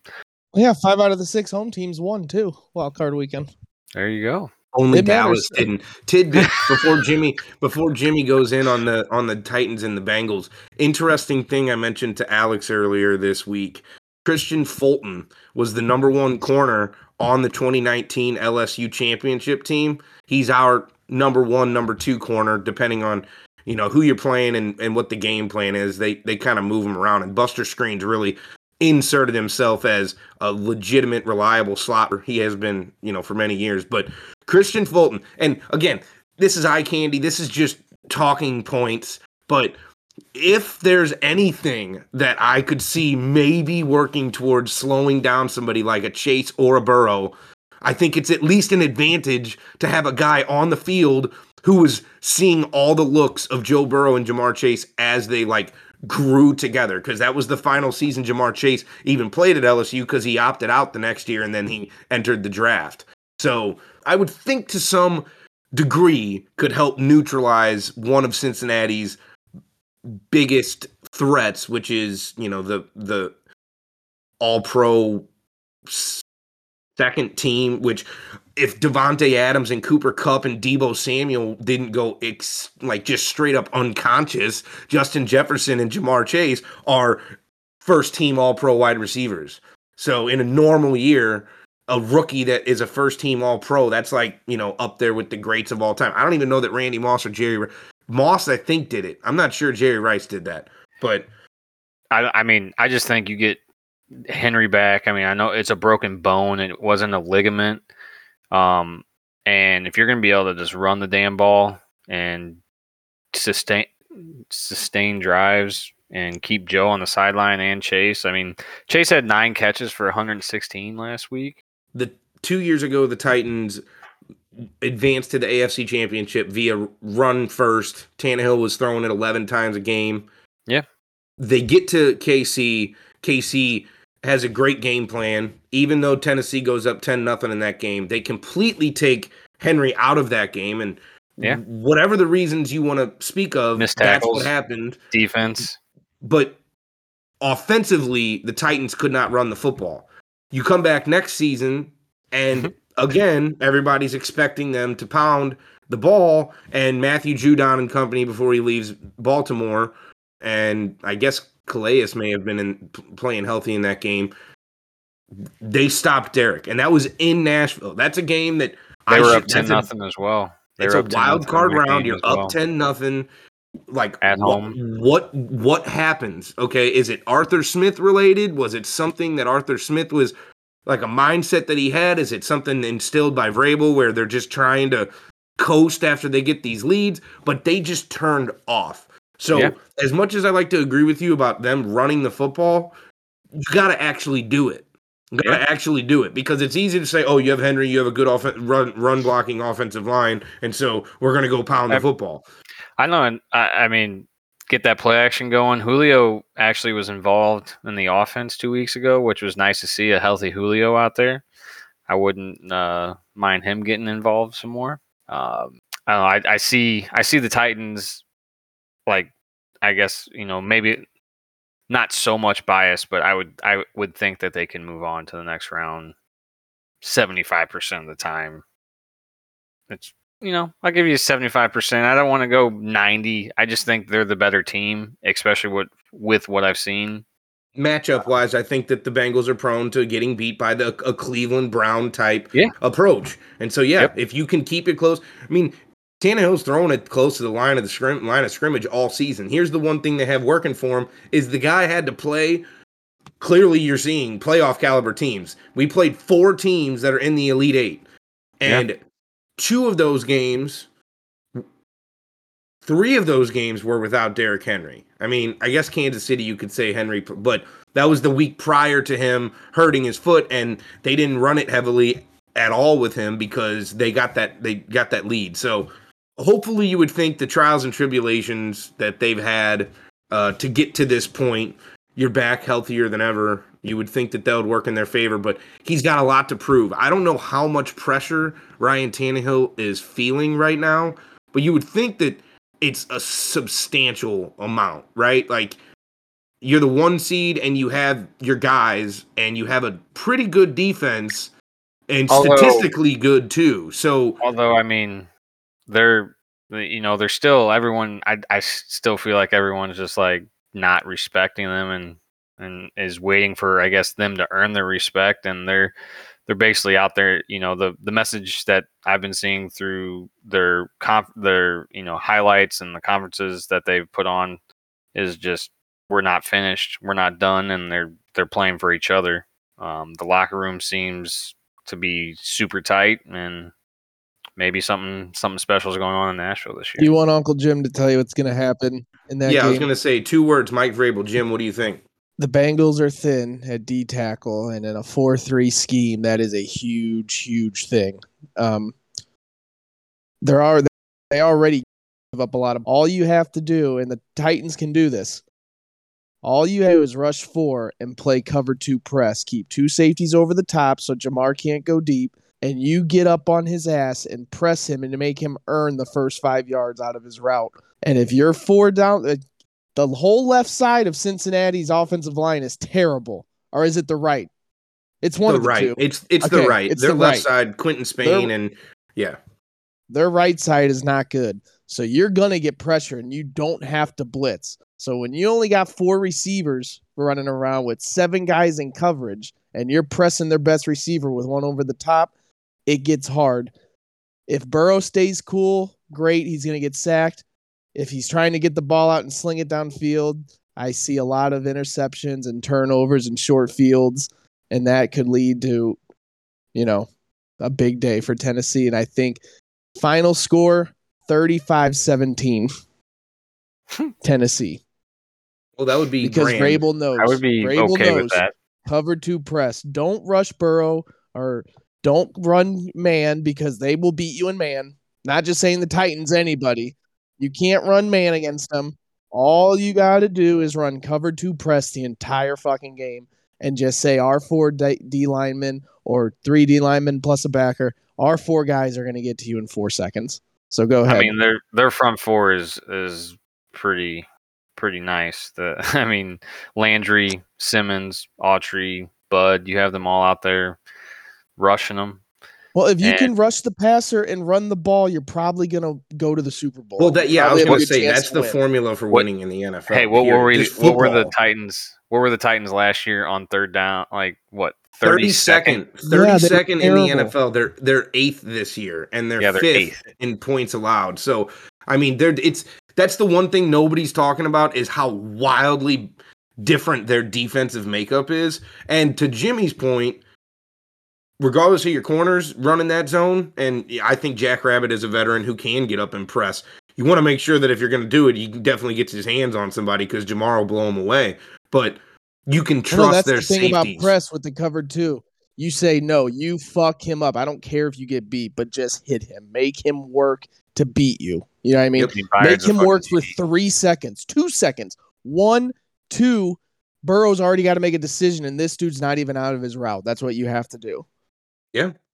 Yeah, five out of the six home teams won too. Wild card weekend. there you go. Only It Dallas matters. didn't. Tidbit before Jimmy before Jimmy goes in on the on the Titans and the Bengals. Interesting thing I mentioned to Alex earlier this week. Kristian Fulton was the number one corner on the 2019 LSU championship team. He's our number one, number two corner, depending on you know who you're playing and, and what the game plan is. They they kind of move him around. And Buster Screens really inserted himself as a legitimate, reliable slot. He has been, you know, for many years. But Kristian Fulton, and again, this is eye candy. This is just talking points. But if there's anything that I could see maybe working towards slowing down somebody like a Chase or a Burrow, I think it's at least an advantage to have a guy on the field who was seeing all the looks of Joe Burrow and Ja'Marr Chase as they like grew together because that was the final season Ja'Marr Chase even played at LSU because he opted out the next year and then he entered the draft. So I would think to some degree could help neutralize one of Cincinnati's biggest threats, which is you know the the All Pro second team. Which if Davante Adams and Cooper Kupp and Deebo Samuel didn't go ex- like just straight up unconscious, Justin Jefferson and Ja'Marr Chase are first team All Pro wide receivers. So in a normal year, a rookie that is a first team All Pro, that's like you know up there with the greats of all time. I don't even know that Randy Moss or Jerry Moss, I think, did it. I'm not sure Jerry Rice did that, but I, I mean, I just think you get Henry back. I mean, I know it's a broken bone and it wasn't a ligament. Um, and if you're going to be able to just run the damn ball and sustain sustain drives and keep Joe on the sideline and Chase. I mean, Chase had nine catches for 116 last week. The two years ago, the Titans advanced to the AFC Championship via run first. Tannehill was throwing it 11 times a game. Yeah. They get to KC. KC has a great game plan. Even though Tennessee goes up 10 nothing in that game, they completely take Henry out of that game. And Yeah. whatever the reasons you want to speak of, Missed that's what happened. Defense. But offensively, the Titans could not run the football. You come back next season, and again, everybody's expecting them to pound the ball, and Matthew Judon and company before he leaves Baltimore, and I guess Calais may have been in, playing healthy in that game. They stopped Derrick, and that was in Nashville. That's a game that They I were should- up 10 that's nothing as well. They it's a wild card round. You're up well. ten nothing. Like At what, home. What what happens? Okay, is it Arthur Smith related? Was it something that Arthur Smith was like a mindset that he had? Is it something instilled by Vrabel where they're just trying to coast after they get these leads? But they just turned off. So Yeah. as much as I like to agree with you about them running the football, you got to actually do it. You got to Yeah. actually do it because it's easy to say, "Oh, you have Henry, you have a good offen- run run blocking offensive line, and so we're going to go pound the I've- football." I know. I, I mean, get that play action going. Julio actually was involved in the offense two weeks ago, which was nice to see a healthy Julio out there. I wouldn't uh, mind him getting involved some more. Um, I don't know. I, I see. I see the Titans. Like, I guess you know maybe not so much bias, but I would I would think that they can move on to the next round. Seventy five percent of the time, it's you know, I'll give you 75%. I don't want to go 90. I just think they're the better team, especially with with what I've seen. Matchup wise, I think that the Bengals are prone to getting beat by the a Cleveland Brown type Yeah. approach, and so yeah, Yep. if you can keep it close, I mean. Tannehill's throwing it close to the line of the scrim- line of scrimmage all season. Here's the one thing they have working for him is the guy had to play. Clearly, you're seeing playoff caliber teams. We played four teams that are in the Elite Eight, and two of those games, three of those games were without Derrick Henry. I mean, I guess Kansas City, you could say Henry, but that was the week prior to him hurting his foot, and they didn't run it heavily at all with him because they got that they got that lead. So hopefully, you would think the trials and tribulations that they've had uh, to get to this point, you're back healthier than ever. You would think that that would work in their favor, but he's got a lot to prove. I don't know how much pressure Ryan Tannehill is feeling right now, but you would think that it's a substantial amount, right? Like you're the one seed and you have your guys and you have a pretty good defense and Although- statistically good too. So Although, I mean, they're, you know, they're still, everyone, I, I still feel like everyone's just like not respecting them and, and is waiting for, I guess, them to earn their respect. And they're, they're basically out there, you know, the, the message that I've been seeing through their, conf, their, you know, highlights and the conferences that they've put on is just, we're not finished, we're not done, and they're, they're playing for each other. Um, the locker room seems to be super tight and maybe something something special is going on in Nashville this Do year. you want Uncle Jim to tell you what's going to happen in that yeah, I was gonna say two words, Mike Vrabel. Jim, what do you think? the Bengals are thin at D tackle, and in a four-three scheme, that is a huge, huge thing. Um, there are they already give up a lot of. All you have to do, and the Titans can do this. All you do is rush four and play cover two press. Keep two safeties over the top so Ja'Marr can't go deep, and you get up on his ass and press him and to make him earn the first five yards out of his route. And if you're four down, the whole left side of Cincinnati's offensive line is terrible. Or is it the right? It's one the of the right. two. It's it's the right. it's Their the left right. side, Quinton Spain, and yeah. Their right side is not good. So you're going to get pressure and you don't have to blitz. So when you only got four receivers running around with seven guys in coverage and you're pressing their best receiver with one over the top, it gets hard. If Burrow stays cool, great. He's going to get sacked. If he's trying to get the ball out and sling it downfield, I see a lot of interceptions and turnovers and short fields. And that could lead to, you know, a big day for Tennessee. And I think final score 35 17 Tennessee. Well, that would be because grand. Vrabel knows. I would be Vrabel okay knows with that. cover two press. Don't rush Burrow or don't run man because they will beat you in man. Not just saying the Titans, anybody. You can't run man against them. All you got to do is run cover two press the entire fucking game and just say our four D, D linemen or three D linemen plus a backer. Our four guys are going to get to you in four seconds. So go ahead. I mean, their their front four is is pretty pretty nice. The I mean, Landry, Simmons, Autry, Bud, you have them all out there rushing them. well, if you and- can rush the passer and run the ball, you're probably going to go to the Super Bowl. Well, that yeah, I was going to say that's the win. formula for What- winning in the NFL. hey, what period. were we? What were the. Titans? What were the Titans last year on third down? Like what? 30 second, 30 Yeah, second in the. NFL. They're they're eighth this year, and they're, Yeah, they're fifth eighth. in points allowed. So, I mean, they're it's that's the one thing nobody's talking about is how wildly different their defensive makeup is. And to Jimmy's point, regardless of your corners running that zone, and I think Jack Rabbit is a veteran who can get up and press. You want to make sure that if you're going to do it, you can definitely get his hands on somebody because Ja'Marr will blow him away. But you can trust Well, no, that's their the thing safeties. about press with the cover two. You say no, you fuck him up. I don't care if you get beat, but just hit him. Make him work to beat you. You know what I mean? Yep. Make him work for three seconds, two seconds, one, two. Burrow's already got to make a decision, and this dude's not even out of his route. That's what you have to do.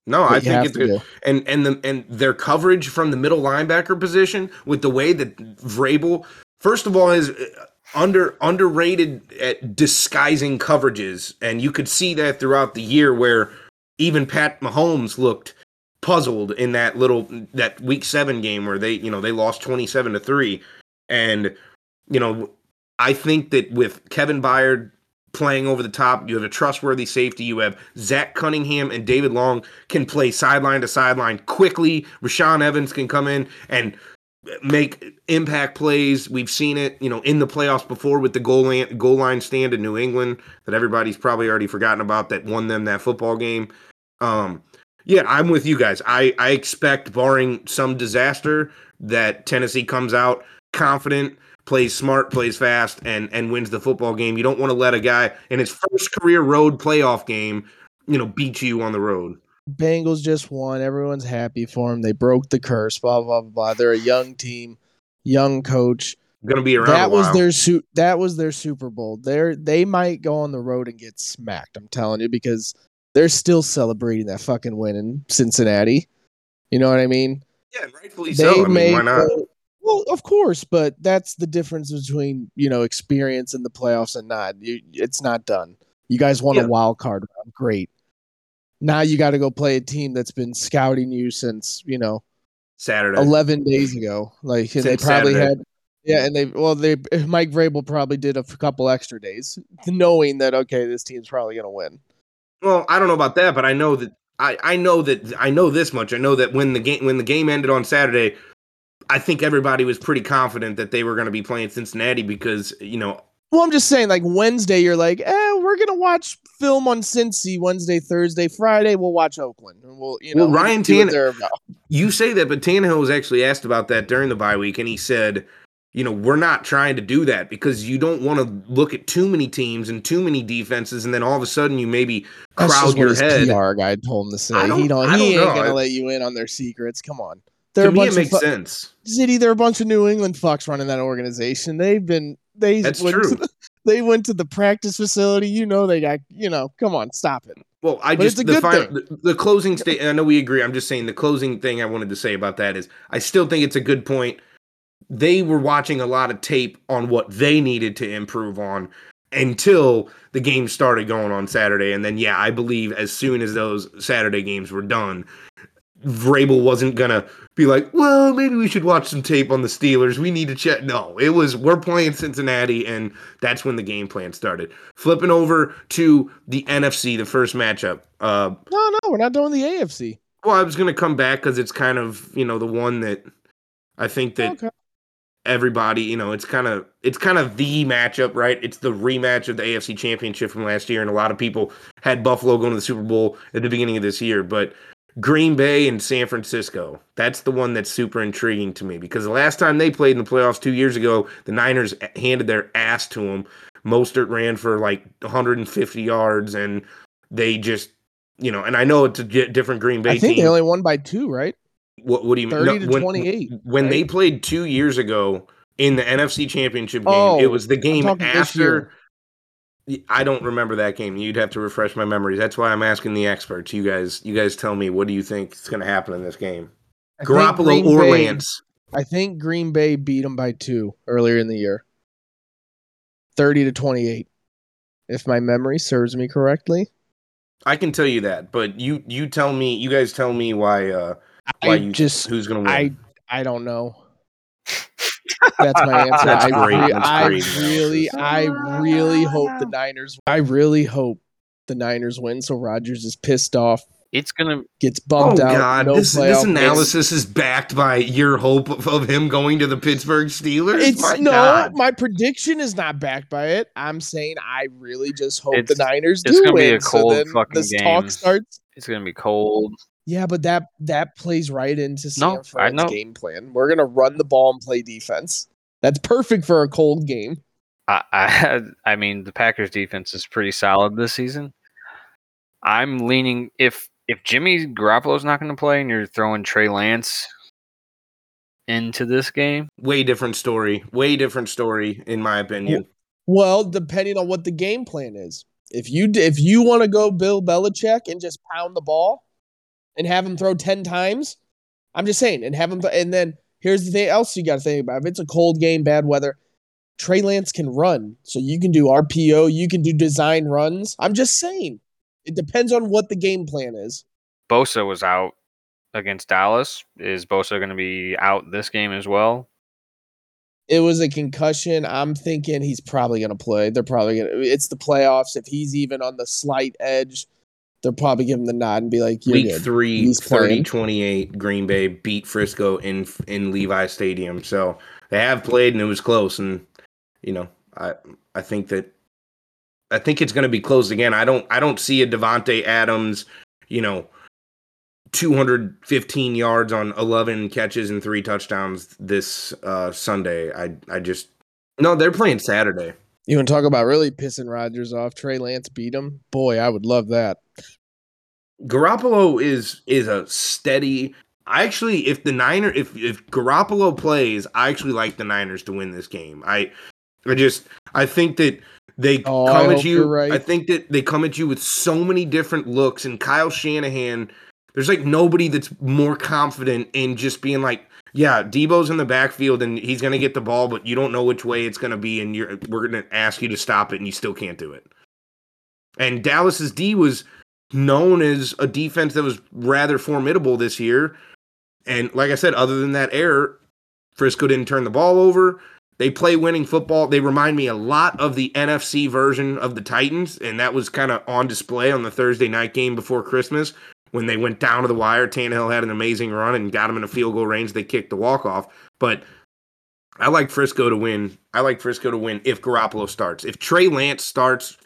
No, I think it's good. And and the and their coverage from the middle linebacker position with the way that Vrabel, first of all, is uh, under underrated at disguising coverages, and you could see that throughout the year where even Pat Mahomes looked puzzled in that little that week seven game where they you know they lost twenty seven to three, and you know I think that with Kevin Byard playing over the top. You have a trustworthy safety. You have Zach Cunningham and David Long can play sideline to sideline quickly. Rashaan Evans can come in and make impact plays. We've seen it, you know, in the playoffs before with the goal line, goal line stand in New England that everybody's probably already forgotten about that won them that football game. Um, yeah, I'm with you guys. I, I expect, barring some disaster, that Tennessee comes out confident, plays smart, plays fast, and and wins the football game. You don't want to let a guy in his first career road playoff game, you know, beat you on the road. Bengals just won. Everyone's happy for them. They broke the curse. Blah blah blah. blah. They're a young team, young coach. Going to be around. that was their su- That was their Super Bowl. They're they might go on the road and get smacked. I'm telling you because they're still celebrating that fucking win in Cincinnati. You know what I mean? yeah, and rightfully so. I mean, why not? go- well, of course, but that's the difference between you know experience in the playoffs and not. You, it's not done. You guys won Yeah. a wild card round, great. Now you got to go play a team that's been scouting you since you know Saturday. eleven days ago. Like and they probably Saturday. had, yeah, and they well they Mike Vrabel probably did a couple extra days, knowing that okay, this team's probably gonna win. Well, I don't know about that, but I know that I, I know that I know this much. I know that when the game when the game ended on Saturday, I think everybody was pretty confident that they were going to be playing Cincinnati because you know Well, I'm just saying, like Wednesday, you're like, eh, we're gonna watch film on Cincy Wednesday, Thursday, Friday. We'll watch Oakland, and we'll, you know, Well, Ryan do what Tanne- they're about. you say that, but Tannehill was actually asked about that during the bye week, and he said, you know, we're not trying to do that because you don't want to look at too many teams and too many defenses, and then all of a sudden you maybe crowd your head. PR guy told him to say. Don't- he don't. I He don't ain't know. gonna let you in on their secrets. Come on. They're To a me, bunch it makes of sense. City. They're a bunch of New England fucks running that organization. They've been. They That's went true. To the, they went to the practice facility. You know they got. You know, come on, stop it. Well, I But just the, final, the the closing state. I know we agree. I'm just saying the closing thing I wanted to say about that is I still think it's a good point. They were watching a lot of tape on what they needed to improve on until the game started going on Saturday, and then yeah, I believe as soon as those Saturday games were done, Vrabel wasn't gonna be like, well, maybe we should watch some tape on the Steelers. We need to check. No, it was we're playing Cincinnati, and that's when the game plan started. Flipping over to the NFC, the first matchup. Uh, No, no, we're not doing the AFC. well, I was gonna come back because it's kind of you know the one that I think that Okay. everybody you know it's kind of it's kind of the matchup, right? It's the rematch of the AFC Championship from last year, and a lot of people had Buffalo going to the Super Bowl at the beginning of this year, but Green Bay and San Francisco. That's the one that's super intriguing to me because the last time they played in the playoffs two years ago, the Niners handed their ass to them. Mostert ran for like 150 yards, and they just, you know, and I know it's a different Green Bay I think team. they only won by two, right? what, what do you mean? 30 to when, 28, When they played two years ago in the NFC Championship game, Oh, it was the game after. I don't remember that game. You'd have to refresh my memories. That's why I'm asking the experts. You guys, you guys, tell me what do you think is going to happen in this game? I Garoppolo Green or Bay- Lance? I think Green Bay beat them by two earlier in the year. 30 to 28. If my memory serves me correctly. I can tell you that, but you, you tell me. You guys tell me why. Uh, why I you just who's going to win? I I don't know. That's my answer. That's I, great. re- That's I great really, I really hope the Niners. I really hope the Niners win. So Rodgers is pissed off, It's gonna. gets oh bumped out. God! no this, playoff this analysis is backed by your hope of, of him going to the Pittsburgh Steelers. It's My no, God. my prediction is not backed by it. I'm saying I really just hope It's- the Niners do win. it's do gonna be a cold so then fucking this game. talk starts. It's gonna be cold. Yeah, but that that plays right into San No, I Fran's game plan. We're gonna run the ball and play defense. That's perfect for a cold game. I, I I mean the Packers defense is pretty solid this season. I'm leaning if if Jimmy Garoppolo's not going to play and you're throwing Trey Lance into this game, way different story. Way different story, in my opinion. Well, depending on what the game plan is. If you if you want to go Bill Belichick and just pound the ball and have him throw ten times, I'm just saying, and have him. And then here's the thing else you got to think about: if it's a cold game, bad weather, Trey Lance can run, so you can do RPO, you can do design runs. I'm just saying, it depends on what the game plan is. Bosa was out against Dallas. Is Bosa going to be out this game as well? It was a concussion. I'm thinking he's probably going to play. They're probably going to. It's the playoffs. If he's even on the slight edge, they'll probably give him the nod and be like, "You're Week good." three, He's 30 playing. 28, Green Bay beat Frisco in in Levi Stadium. So they have played and it was close. And, you know, I I think that I think it's gonna be close again. I don't I don't see a Davante Adams, you know, 215 yards on 11 catches and three touchdowns this uh Sunday. I I just no, they're playing Saturday. You want to talk about really pissing Rodgers off? Trey Lance beat him. Boy, I would love that. Garoppolo is is a steady. I actually, if the Niner, if if Garoppolo plays, I actually like the Niners to win this game. I, I just, I think that they Oh, I come at you. right. I think that they come at you with so many different looks. And Kyle Shanahan, there's like nobody that's more confident in just being like, yeah, Deebo's in the backfield and he's gonna get the ball, but you don't know which way it's gonna be, and you're we're gonna ask you to stop it, and you still can't do it. And Dallas's D was known as a defense that was rather formidable this year. And like I said, other than that error, Frisco didn't turn the ball over. They play winning football. They remind me a lot of the NFC version of the Titans, and that was kind of on display on the Thursday night game before Christmas when they went down to the wire. Tannehill had an amazing run and got him in a field goal range. They kicked the walk off, but I like Frisco to win. I like Frisco to win if Garoppolo starts. If Trey Lance starts,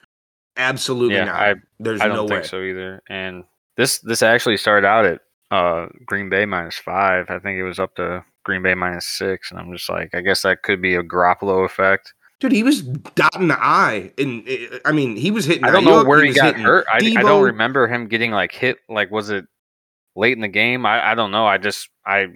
absolutely Yeah, not. I There's I don't no think way. so either. And this this actually started out at uh Green Bay minus five. I think it was up to Green Bay minus six, and I'm just like, I guess that could be a Garoppolo effect. Dude, he was dotting the eye, and I mean, he was hitting. I don't know where he, was got hurt. I, I don't remember him getting like hit. Like, was it late in the game? I, I don't know. I just I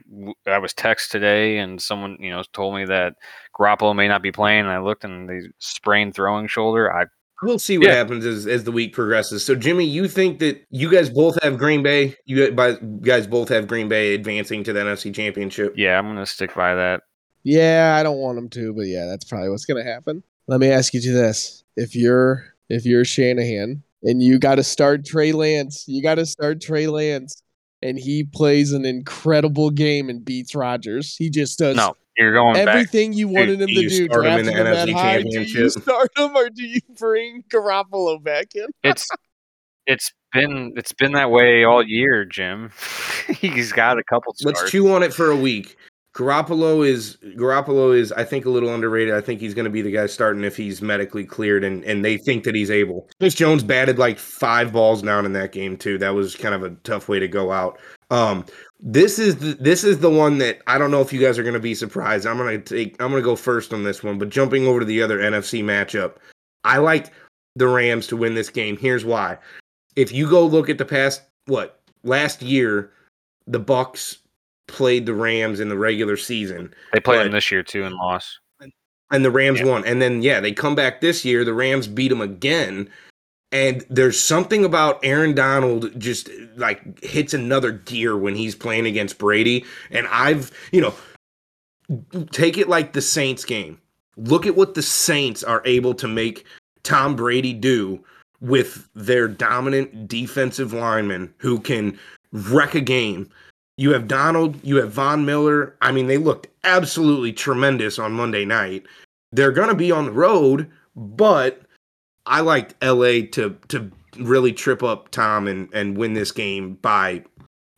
I was text today, and someone you know told me that Garoppolo may not be playing. And I looked, and they sprained throwing shoulder. I We'll see what Yeah. happens as as the week progresses. So, Jimmy, you think that you guys both have Green Bay? You guys- guys both have Green Bay advancing to the NFC Championship. yeah, I'm gonna stick by that. Yeah, I don't want them to, but yeah, that's probably what's gonna happen. Let me ask you to this: if you're if you're Shanahan and you got to start Trey Lance, you got to start Trey Lance, and he plays an incredible game and beats Rodgers. He just does No, you're going back. everything you wanted him do to you do. start him in the NFC high. Do you start him or do you bring Garoppolo back in? It's it's been it's been that way all year, Jim. He's got a couple starts. Let's chew on it for a week. Garoppolo is Garoppolo is I think a little underrated. I think he's going to be the guy starting if he's medically cleared and and they think that he's able. Chris Jones batted like five balls down in that game too. That was kind of a tough way to go out. Um, this is the, this is the one that I don't know if you guys are going to be surprised. I'm going to take I'm going to go first on this one, but jumping over to the other NFC matchup, I like the Rams to win this game. Here's why. If you go look at the past what last year, the Bucs played the Rams in the regular season. They played But- them this year too and lost. and the Rams Yeah. won. And then yeah, they come back this year. The Rams beat them again. And there's something about Aaron Donald just like hits another gear when he's playing against Brady. And I've, you know, take it like the Saints game. Look at what the Saints are able to make Tom Brady do with their dominant defensive linemen who can wreck a game. You have Donald, you have Von Miller. I mean, they looked absolutely tremendous on Monday night. They're going to be on the road, but I liked LA to to really trip up Tom and and win this game by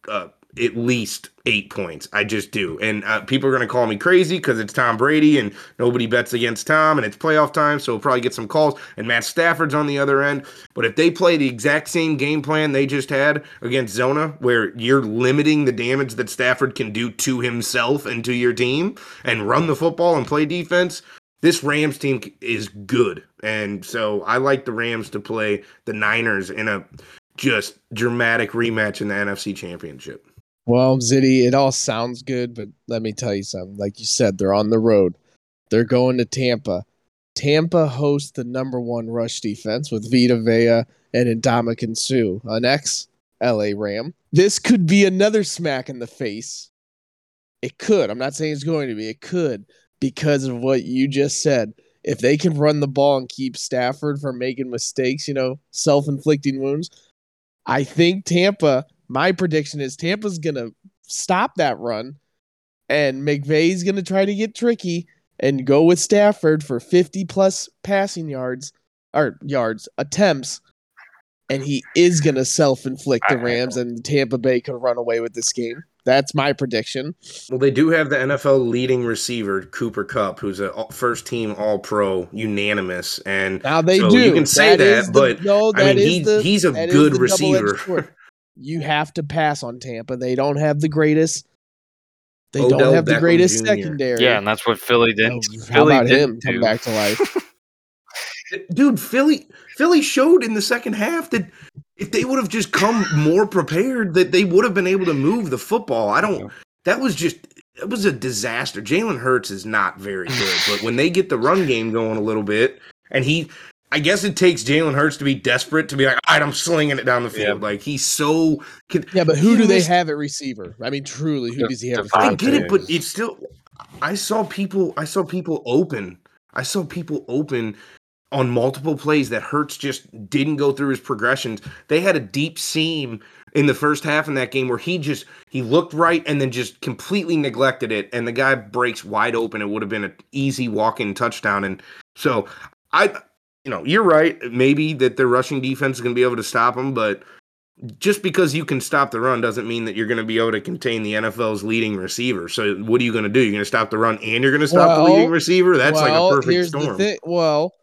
uh, at least eight points. I just do. And uh, people are going to call me crazy because it's Tom Brady and nobody bets against Tom and it's playoff time. So we'll probably get some calls. And Matt Stafford's on the other end. But if they play the exact same game plan they just had against Zona, where you're limiting the damage that Stafford can do to himself and to your team and run the football and play defense, this Rams team is good. And so I like the Rams to play the Niners in a just dramatic rematch in the NFC Championship. Well, Zitty, it all sounds good, but let me tell you something. Like you said, they're on the road. They're going to Tampa. Tampa hosts the number one rush defense with Vita Vea and Indama Sue, an ex LA Ram. This could be another smack in the face. It could. I'm not saying it's going to be. It could because of what you just said. If they can run the ball and keep Stafford from making mistakes, you know, self inflicting wounds, I think Tampa, my prediction is Tampa's going to stop that run and McVay's going to try to get tricky and go with Stafford for 50 plus passing yards or yards attempts and he is going to self-inflict the Rams and Tampa Bay could run away with this game. That's my prediction. Well, they do have the NFL leading receiver, Cooper Kupp, who's a first team All Pro, unanimous. And Now they So do. you can say that, the- but, no, I mean, he- the- he's a good receiver. Sword. You have to pass on Tampa. They don't have the greatest. They Odell don't have the Beckham greatest Jr.. secondary. Yeah, and that's what Philly did. Oh, How Philly about him didn't come back to life? dude, Philly Philly showed in the second half that if they would have just come more prepared, that they would have been able to move the football. I don't. That was just. It was a disaster. Jalen Hurts is not very good, but when they get the run game going a little bit, and he, I guess it takes Jalen Hurts to be desperate to be like, all right, I'm slinging it down the field. Like he's so. Yeah, but who do they have at receiver? I mean, truly, who does he have? I get it, but it's still. I saw people. I saw people open. I saw people open on multiple plays that Hurts just didn't go through his progressions. They had a deep seam in the first half in that game where he just he looked right and then just completely neglected it, and the guy breaks wide open. It would have been an easy walk-in touchdown, and so I. You know, you're right. Maybe that their rushing defense is going to be able to stop them, but just because you can stop the run doesn't mean that you're going to be able to contain the NFL's leading receiver. So what are you going to do? You're going to stop the run and you're going to stop the leading receiver? That's like a perfect here's The storm. thing. Well,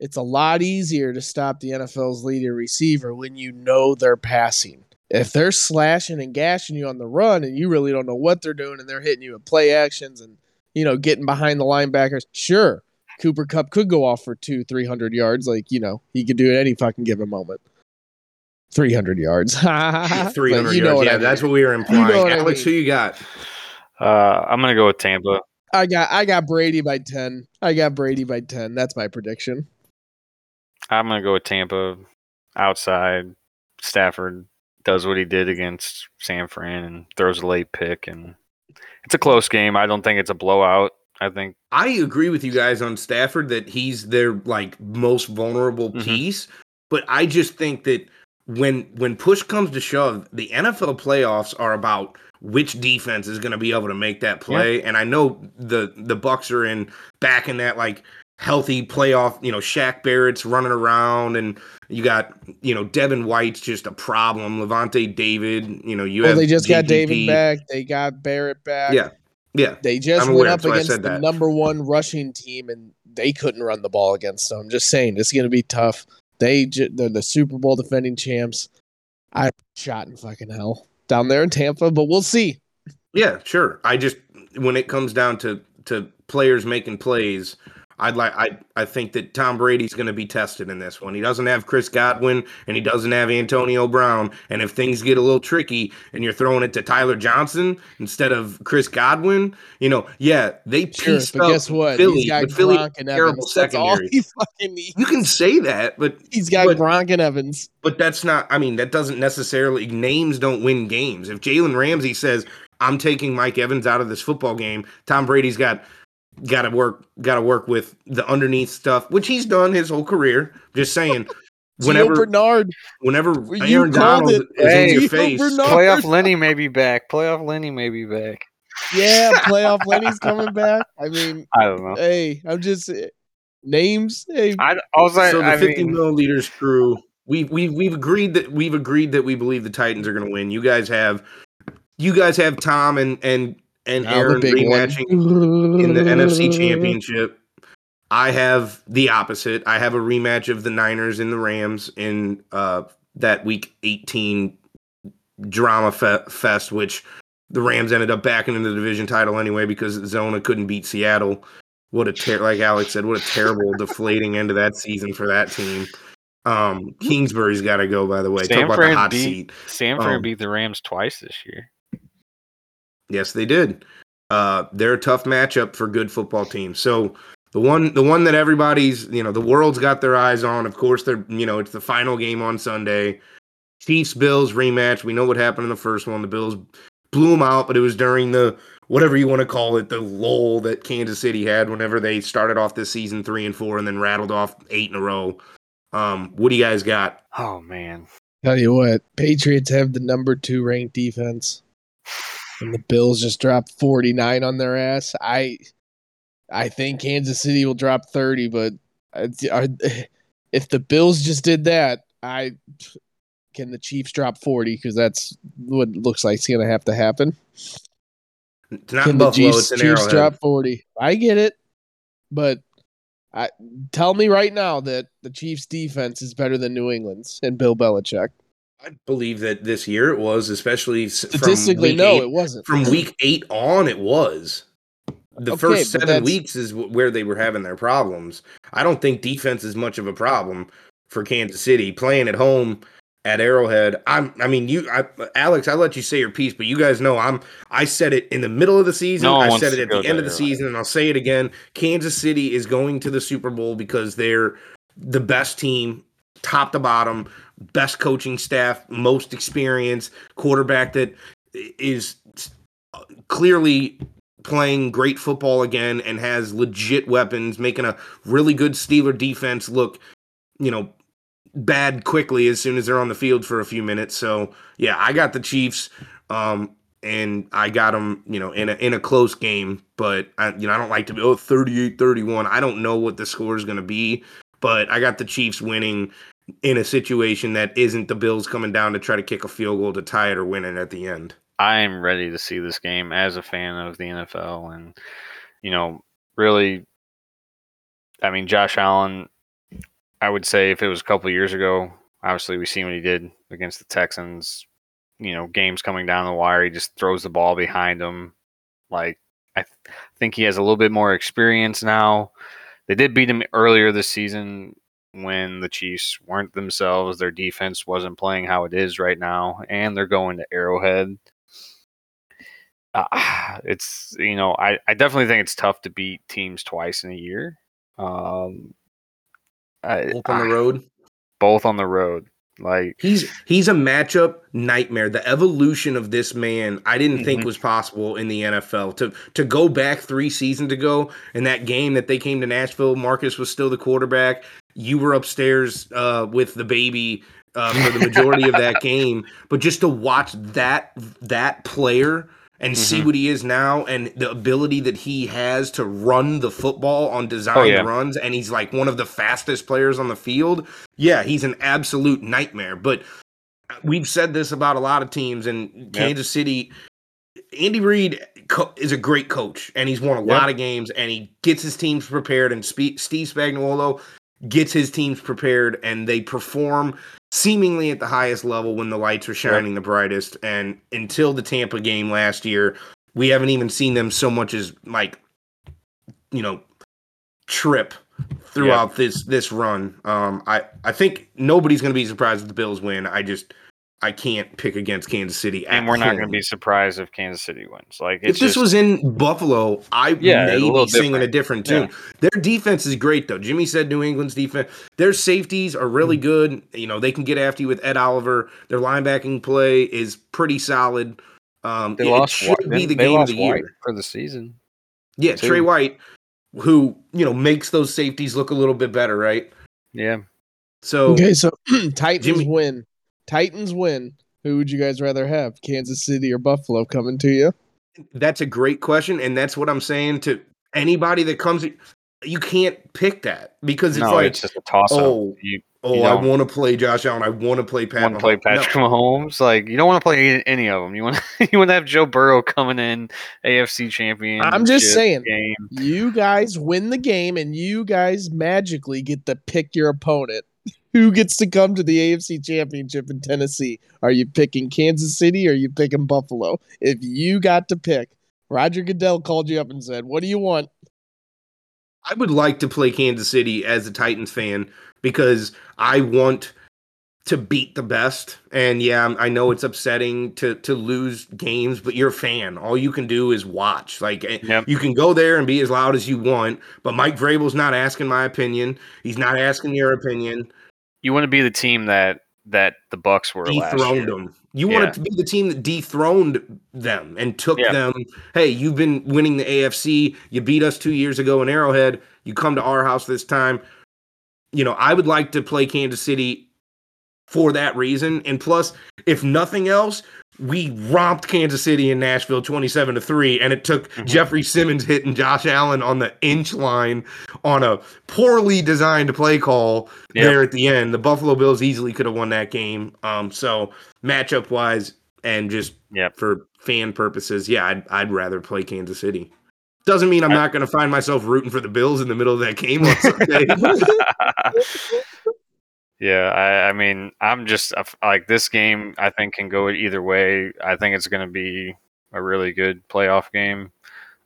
it's a lot easier to stop the NFL's leading receiver when you know they're passing. If they're slashing and gashing you on the run and you really don't know what they're doing and they're hitting you with play actions and you know getting behind the linebackers, sure, Cooper Kupp could go off for two, three hundred yards. Like you know he could do it any fucking given moment. Three hundred yards. 300 But you know yards. what Yeah, I that's what we were implying. what I Alex, mean. who you got? Uh, I'm gonna go with Tampa. I got I got Brady by ten. I got Brady by ten. That's my prediction. I'm gonna go with Tampa. Outside, Stafford does what he did against San Fran and throws a late pick, and it's a close game. I don't think it's a blowout. I think I agree with you guys on Stafford that he's their like most vulnerable Mhm. piece, but I just think that when when push comes to shove, the NFL playoffs are about which defense is going to be able to make that play. And I know the the Bucs are in back in that like healthy playoff. You know, Shaq Barrett's running around, and you got you know Devin White's just a problem. Lavonte David, you know, you well, have they just got David back. They got Barrett back. Yeah. Yeah, They just I'm went aware, up that's against the that. number one rushing team, and they couldn't run the ball against them. I'm just saying, it's going to be tough. They ju- they're the Super Bowl defending champs. I shot in fucking hell down there in Tampa, but we'll see. Yeah, sure. I just when it comes down to to players making plays, I'd like I I think that Tom Brady's going to be tested in this one. He doesn't have Chris Godwin and he doesn't have Antonio Brown, and if things get a little tricky and you're throwing it to Tyler Johnson instead of Chris Godwin, you know, yeah, they Sure, pieced but up guess what? Philly, He's got but Philly Gronk and terrible Evans. Secondary. he fucking needs. You can say that, but He's got but- Gronk and Evans. but that's not. I mean, that doesn't necessarily names don't win games. If Jalen Ramsey says I'm taking Mike Evans out of this football game, Tom Brady's got got to work got to work with the underneath stuff, which he's done his whole career. Just saying, Gio whenever Bernard, whenever you Aaron Donald it. is Hey, in your Gio face, Bernard. Playoff Lenny may be back. Playoff Lenny may be back. yeah, playoff Lenny's coming back. I mean, I don't know. hey, I'm just eh, names. Hey, I, I was like, so the I 50 mean, milliliters crew, we we we've agreed that we've agreed that we believe the Titans are going to win. You guys have you guys have Tom and and and now the Aaron big one. rematching in the NFC Championship. I have the opposite. I have a rematch of the Niners and the Rams in uh, that Week 18 drama fe- fest, which the Rams ended up backing into the division title anyway because Zona couldn't beat Seattle. What a ter- like Alex said, what a terrible deflating end of that season for that team. Um, Kingsbury's got to go. By the way, talk about the hot beat- seat. San Fran Um, beat the Rams twice this year. Yes, they did. Uh, they're a tough matchup for good football teams. So the one, the one that everybody's, you know, the world's got their eyes on. Of course, they're, you know, it's the final game on Sunday. Chiefs Bills rematch. We know what happened in the first one. The Bills blew them out, but it was during the whatever you want to call it, the lull that Kansas City had whenever they started off this season three and four, and then rattled off eight in a row. Um, what do you guys got? Oh man, Tell you what, Patriots have the number two ranked defense, and the Bills just dropped 49 on their ass. I, I think Kansas City will drop 30, but are, if the Bills just did that, I can the Chiefs drop 40 because that's what it looks like it's going to have to happen. It's not Can the Chiefs, it's Chiefs drop 40? I get it, but I tell me right now that the Chiefs defense is better than New England's and Bill Belichick. I believe that this year it was, especially s- from Statistically, week no, eight- it wasn't. from week eight on, it was. The Okay, first seven weeks is where they were having their problems. I don't think defense is much of a problem for Kansas City playing at home at Arrowhead. I'm. I mean, you, I, Alex. I let you say your piece, but you guys know I'm. I said it in the middle of the season. No I said it at the end of the Arrowhead. season, and I'll say it again. Kansas City is going to the Super Bowl because they're the best team, top to bottom, best coaching staff, most experience, quarterback that is clearly playing great football again and has legit weapons, making a really good Steeler defense look, you know, bad quickly as soon as they're on the field for a few minutes. So yeah, I got the Chiefs, um, and I got them, you know, in a in a close game. But I, you know, I don't like to be oh 38-31. I don't know what the score is going to be, but I got the Chiefs winning in a situation that isn't the Bills coming down to try to kick a field goal to tie it or win it at the end. I am ready to see this game as a fan of the NFL, and you know, really, I mean, Josh Allen. I would say if it was a couple years ago, obviously we seen what he did against the Texans. You know, games coming down the wire, he just throws the ball behind him. Like I th- think he has a little bit more experience now. They did beat him earlier this season when the Chiefs weren't themselves. Their defense wasn't playing how it is right now, and they're going to Arrowhead. Uh, it's you know I, I definitely think it's tough to beat teams twice in a year. Um, I, Both on the road. both on the road. Like He's he's a matchup nightmare. The evolution of this man, I didn't Mm-hmm. think was possible in the NFL. To to go back three seasons ago in that game that they came to Nashville, Marcus was still the quarterback. You were upstairs uh, with the baby uh, for the majority of that game, but just to watch that that player and see Mhm. what he is now and the ability that he has to run the football on designed Oh, yeah. runs and he's like one of the fastest players on the field yeah he's an absolute nightmare but we've said this about a lot of teams and kansas city Andy Reid co- is a great coach, and he's won a lot of games, and he gets his teams prepared. And Spe- Steve Spagnuolo gets his teams prepared, and they perform seemingly at the highest level when the lights are shining the brightest. And until the Tampa game last year, we haven't even seen them so much as like, you know, trip throughout this this run. Um, I I think nobody's going to be surprised if the Bills win. I just I can't pick against Kansas City, and we're not going to be surprised if Kansas City wins. Like If this just, was in Buffalo, I Yeah, may a little be singing a different. different tune. Their defense is great, though. Jimmy said New England's defense. Their safeties are really good. You know, they can get after you with Ed Oliver. Their linebacking play is pretty solid. Um, they it- lost it White- should be the they game of lost the year. White for the season. Yeah, too. Tre White, who you know makes those safeties look a little bit better, right? Yeah, So Okay, so Titans Jimmy- win. Titans win. Who would you guys rather have, Kansas City or Buffalo, coming to you? That's a great question, and that's what I'm saying to anybody that comes. You can't pick that because it's no, like, it's just a toss up. oh, you oh, you I want to play Josh Allen. I want to play Pat. want to play Mahomes. No. Patrick Mahomes. Like you don't want to play any- any of them. You want you want to have Joe Burrow coming in AFC champion. I'm just saying. game. You guys win the game, and you guys magically get to pick your opponent. Who gets to come to the AFC Championship in Tennessee? Are you picking Kansas City or are you picking Buffalo? If you got to pick, Roger Goodell called you up and said, "What do you want?" I would like to play Kansas City as a Titans fan because I want to beat the best. And yeah, I'm- know it's upsetting to to lose games, but you're a fan. All you can do is watch. Like eh, Yep. you can go there and be as loud as you want, but Mike Vrabel's not asking my opinion. He's not asking your opinion. You want to be the team that that the Bucs were last Dethroned year. them. You Yeah. wanted to be the team that dethroned them and took Yeah. them. Hey, you've been winning the AFC. You beat us two years ago in Arrowhead. You come to our house this time. You know, I would like to play Kansas City for that reason. And plus, if nothing else, we romped Kansas City in Nashville 27 to 3, and it took Mm-hmm. Jeffrey Simmons hitting Josh Allen on the inch line on a poorly designed play call Yep. there at the end. The Buffalo Bills easily could have won that game. Um, so matchup wise and just Yep. for fan purposes, yeah, I'd, I'd rather play Kansas City. Doesn't mean I'm I- not going to find myself rooting for the Bills in the middle of that game on Sunday. yeah, I, I mean, I'm just like this game. I think can go either way. I think it's going to be a really good playoff game.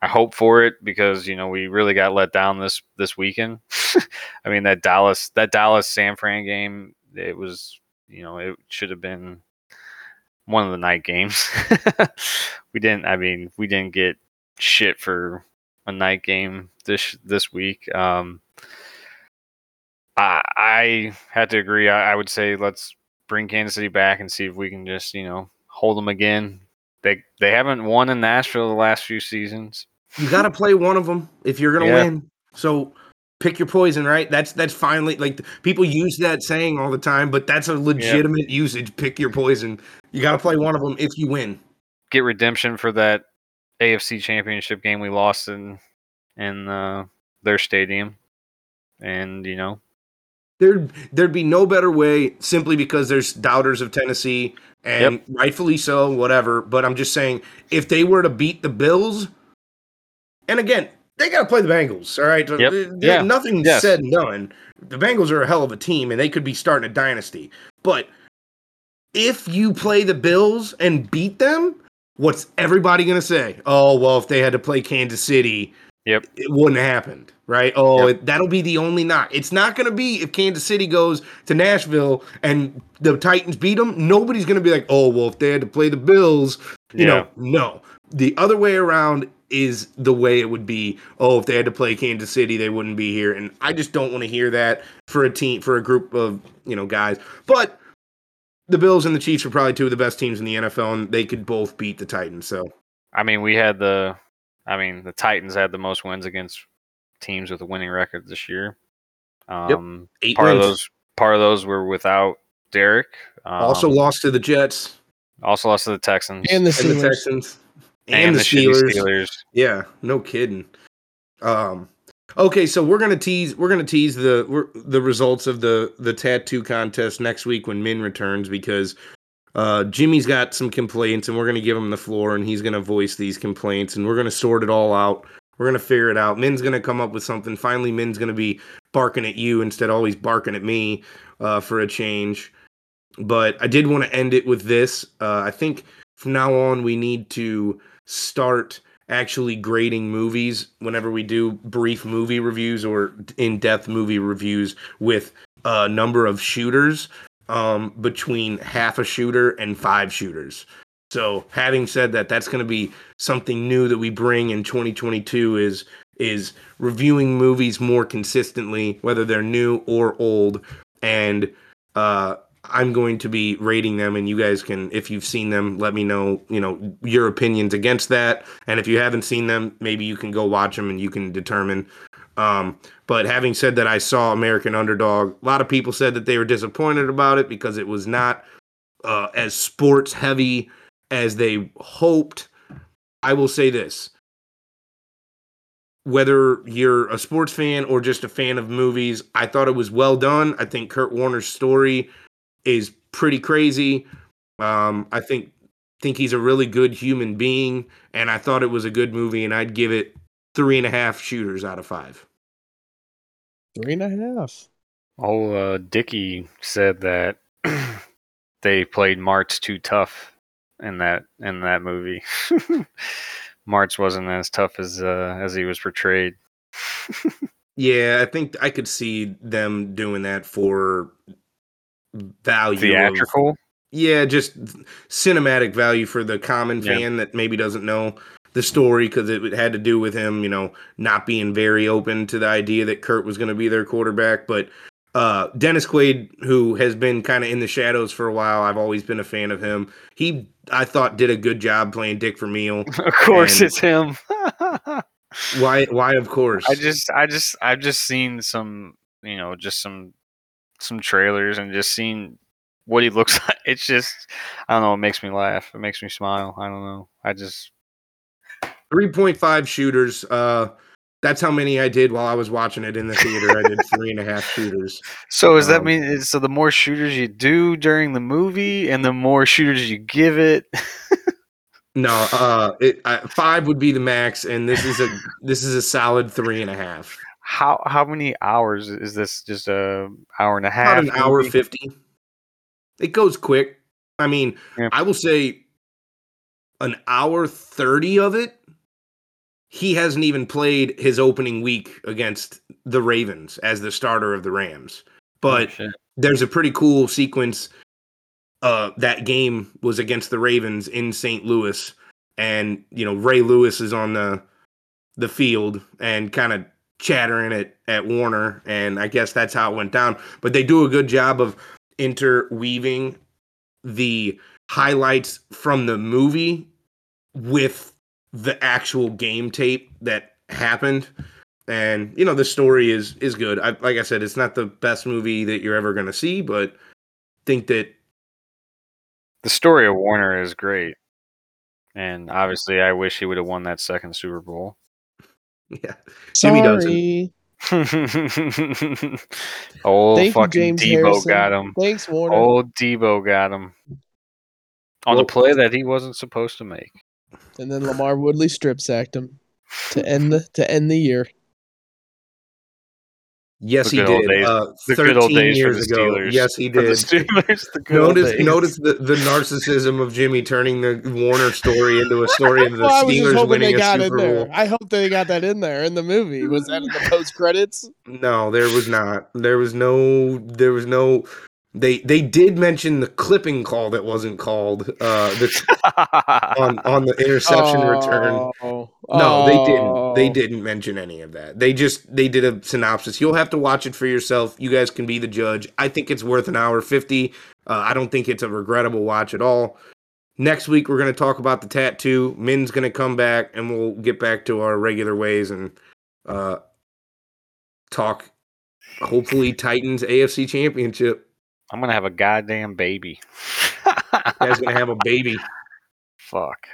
I hope for it because you know we really got let down this this weekend. I mean that Dallas that Dallas San Fran game. It was you know it should have been one of the night games. we didn't. I mean we didn't get shit for a night game this this week. Um, I I had to agree. I, I would say let's bring Kansas City back and see if we can just you know hold them again. They they haven't won in Nashville the last few seasons. you got to play one of them if you're going to Yeah. win. So pick your poison, right? That's that's finally like people use that saying all the time, but that's a legitimate usage. Pick your poison. You got to play one of them if you win. Get redemption for that AFC Championship game we lost in in uh, their stadium, and you know There there'd be no better way simply because there's doubters of Tennessee and rightfully so, whatever. But I'm just saying if they were to beat the Bills, and again, they got to play the Bengals. All right, Yep. Yeah. nothing Yes. said and done. The Bengals are a hell of a team, and they could be starting a dynasty. But if you play the Bills and beat them, what's everybody gonna say? Oh well, if they had to play Kansas City, Yep. it wouldn't have happened, right? Oh, Yep. it, that'll be the only knock. It's not going to be if Kansas City goes to Nashville and the Titans beat them. Nobody's going to be like, oh, well, if they had to play the Bills, you Yeah. know, no. The other way around is the way it would be. Oh, if they had to play Kansas City, they wouldn't be here. And I just don't want to hear that for a team, for a group of, you know, guys. But the Bills and the Chiefs are probably two of the best teams in the NFL, and they could both beat the Titans. So I mean we had the I mean the Titans had the most wins against teams with a winning record this year. Um, eight part wins. of those part of those were without Derrick. Um, also lost to the Jets also lost to the Texans And the and the Texans and, the, shitty Steelers. Yeah, no kidding. Um okay, so we're going to tease we're going to tease the we're, the results of the the tattoo contest next week when Min returns because uh, Jimmy's got some complaints, and we're going to give him the floor, and he's going to voice these complaints, and we're going to sort it all out. We're going to figure it out. Min's going to come up with something. Finally, Min's going to be barking at you instead of always barking at me uh, for a change. But I did want to end it with this. Uh, I think from now on, we need to start actually grading movies whenever we do brief movie reviews or in-depth movie reviews with a number of shooters um, between half a shooter and five shooters. So, having said that, that's going to be something new that we bring in 2022 is is reviewing movies more consistently, whether they're new or old, and uh, I'm going to be rating them, and you guys can, if you've seen them, let me know, you know, your opinions against that. And if you haven't seen them, maybe you can go watch them and you can determine. Um, but having said that, I saw American Underdog. A lot of people said that they were disappointed about it because it was not uh, as sports heavy as they hoped. I will say this whether you're a sports fan or just a fan of movies, I thought it was well done. I think Kurt Warner's story is pretty crazy. Um, I think think he's a really good human being, and I thought it was a good movie, and I'd give it three and a half shooters out of five. Three and a half. Oh, uh, Dickey said that they played Martz too tough in that in that movie. Martz wasn't as tough as uh, as he was portrayed. yeah, I think I could see them doing that for value. Theatrical. Of, yeah, just cinematic value for the common Yeah. fan that maybe doesn't know the story because it had to do with him, you know, not being very open to the idea that Kurt was going to be their quarterback. But uh, Dennis Quaid, who has been kind of in the shadows for a while, I've always been a fan of him. He, I thought, did a good job playing Dick Vermeil. Of course, it's him. Why? Why? Of course. I just, I just, I've just seen some, you know, just some, some trailers and just seen what he looks like. It's just, I don't know. It makes me laugh. It makes me smile. I don't know. I just, 3.5 shooters. Uh, that's how many I did while I was watching it in the theater. I did three and a half shooters. so does that Um, mean so? The more shooters you do during the movie, and the more shooters you give it. No, uh, it, I, five would be the max, and this is a this is a solid three and a half. How how many hours is this? Just a hour and a About half? an hour movie? fifty. It goes quick. I mean, Yeah. I will say an hour thirty of it. He hasn't even played his opening week against the Ravens as the starter of the Rams, but Oh, there's a pretty cool sequence. Uh, that game was against the Ravens in St. Louis, and you know Ray Lewis is on the the field and kind of chattering at at Warner, and I guess that's how it went down. But they do a good job of interweaving the highlights from the movie with the actual game tape that happened and you know the story is is good I, like i said it's not the best movie that you're ever going to see but think that The story of Warner is great, and obviously, I wish he would have won that second Super Bowl. yeah Jimmy doesn't. Sorry. Old Thank fucking James Deebo Harrison. got him. Thanks, Warner. Old Deebo got him on Well- the play that he wasn't supposed to make. And then LaMarr Woodley strip sacked him to end the to end the year. yes The he did uh, the 13 good old days for years the ago Steelers. yes he For the did Steelers, the good old notice days. notice the, the narcissism of jimmy turning the warner story into a story of the Well, I was just steelers hoping they winning a got in super there. bowl I hope they got that in there in the movie. Was that in the post credits? No, there was not. There was no. There was no. They they did mention the clipping call that wasn't called uh, the, on on the interception return. Oh, No, they didn't. They oh. didn't mention any of that. They just they did a synopsis. You'll have to watch it for yourself. You guys can be the judge. I think it's worth an hour fifty. Uh, I don't think it's a regrettable watch at all. Next week we're going to talk about the tattoo. Min's going to come back, and we'll get back to our regular ways and uh, talk. Hopefully, Titans AFC Championship. I'm gonna have a goddamn baby. Guys going to have a baby. Fuck.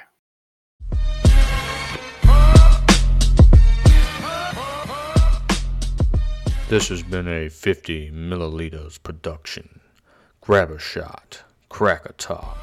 This has been a 50 milliliters production. Grab a shot, Crack a top.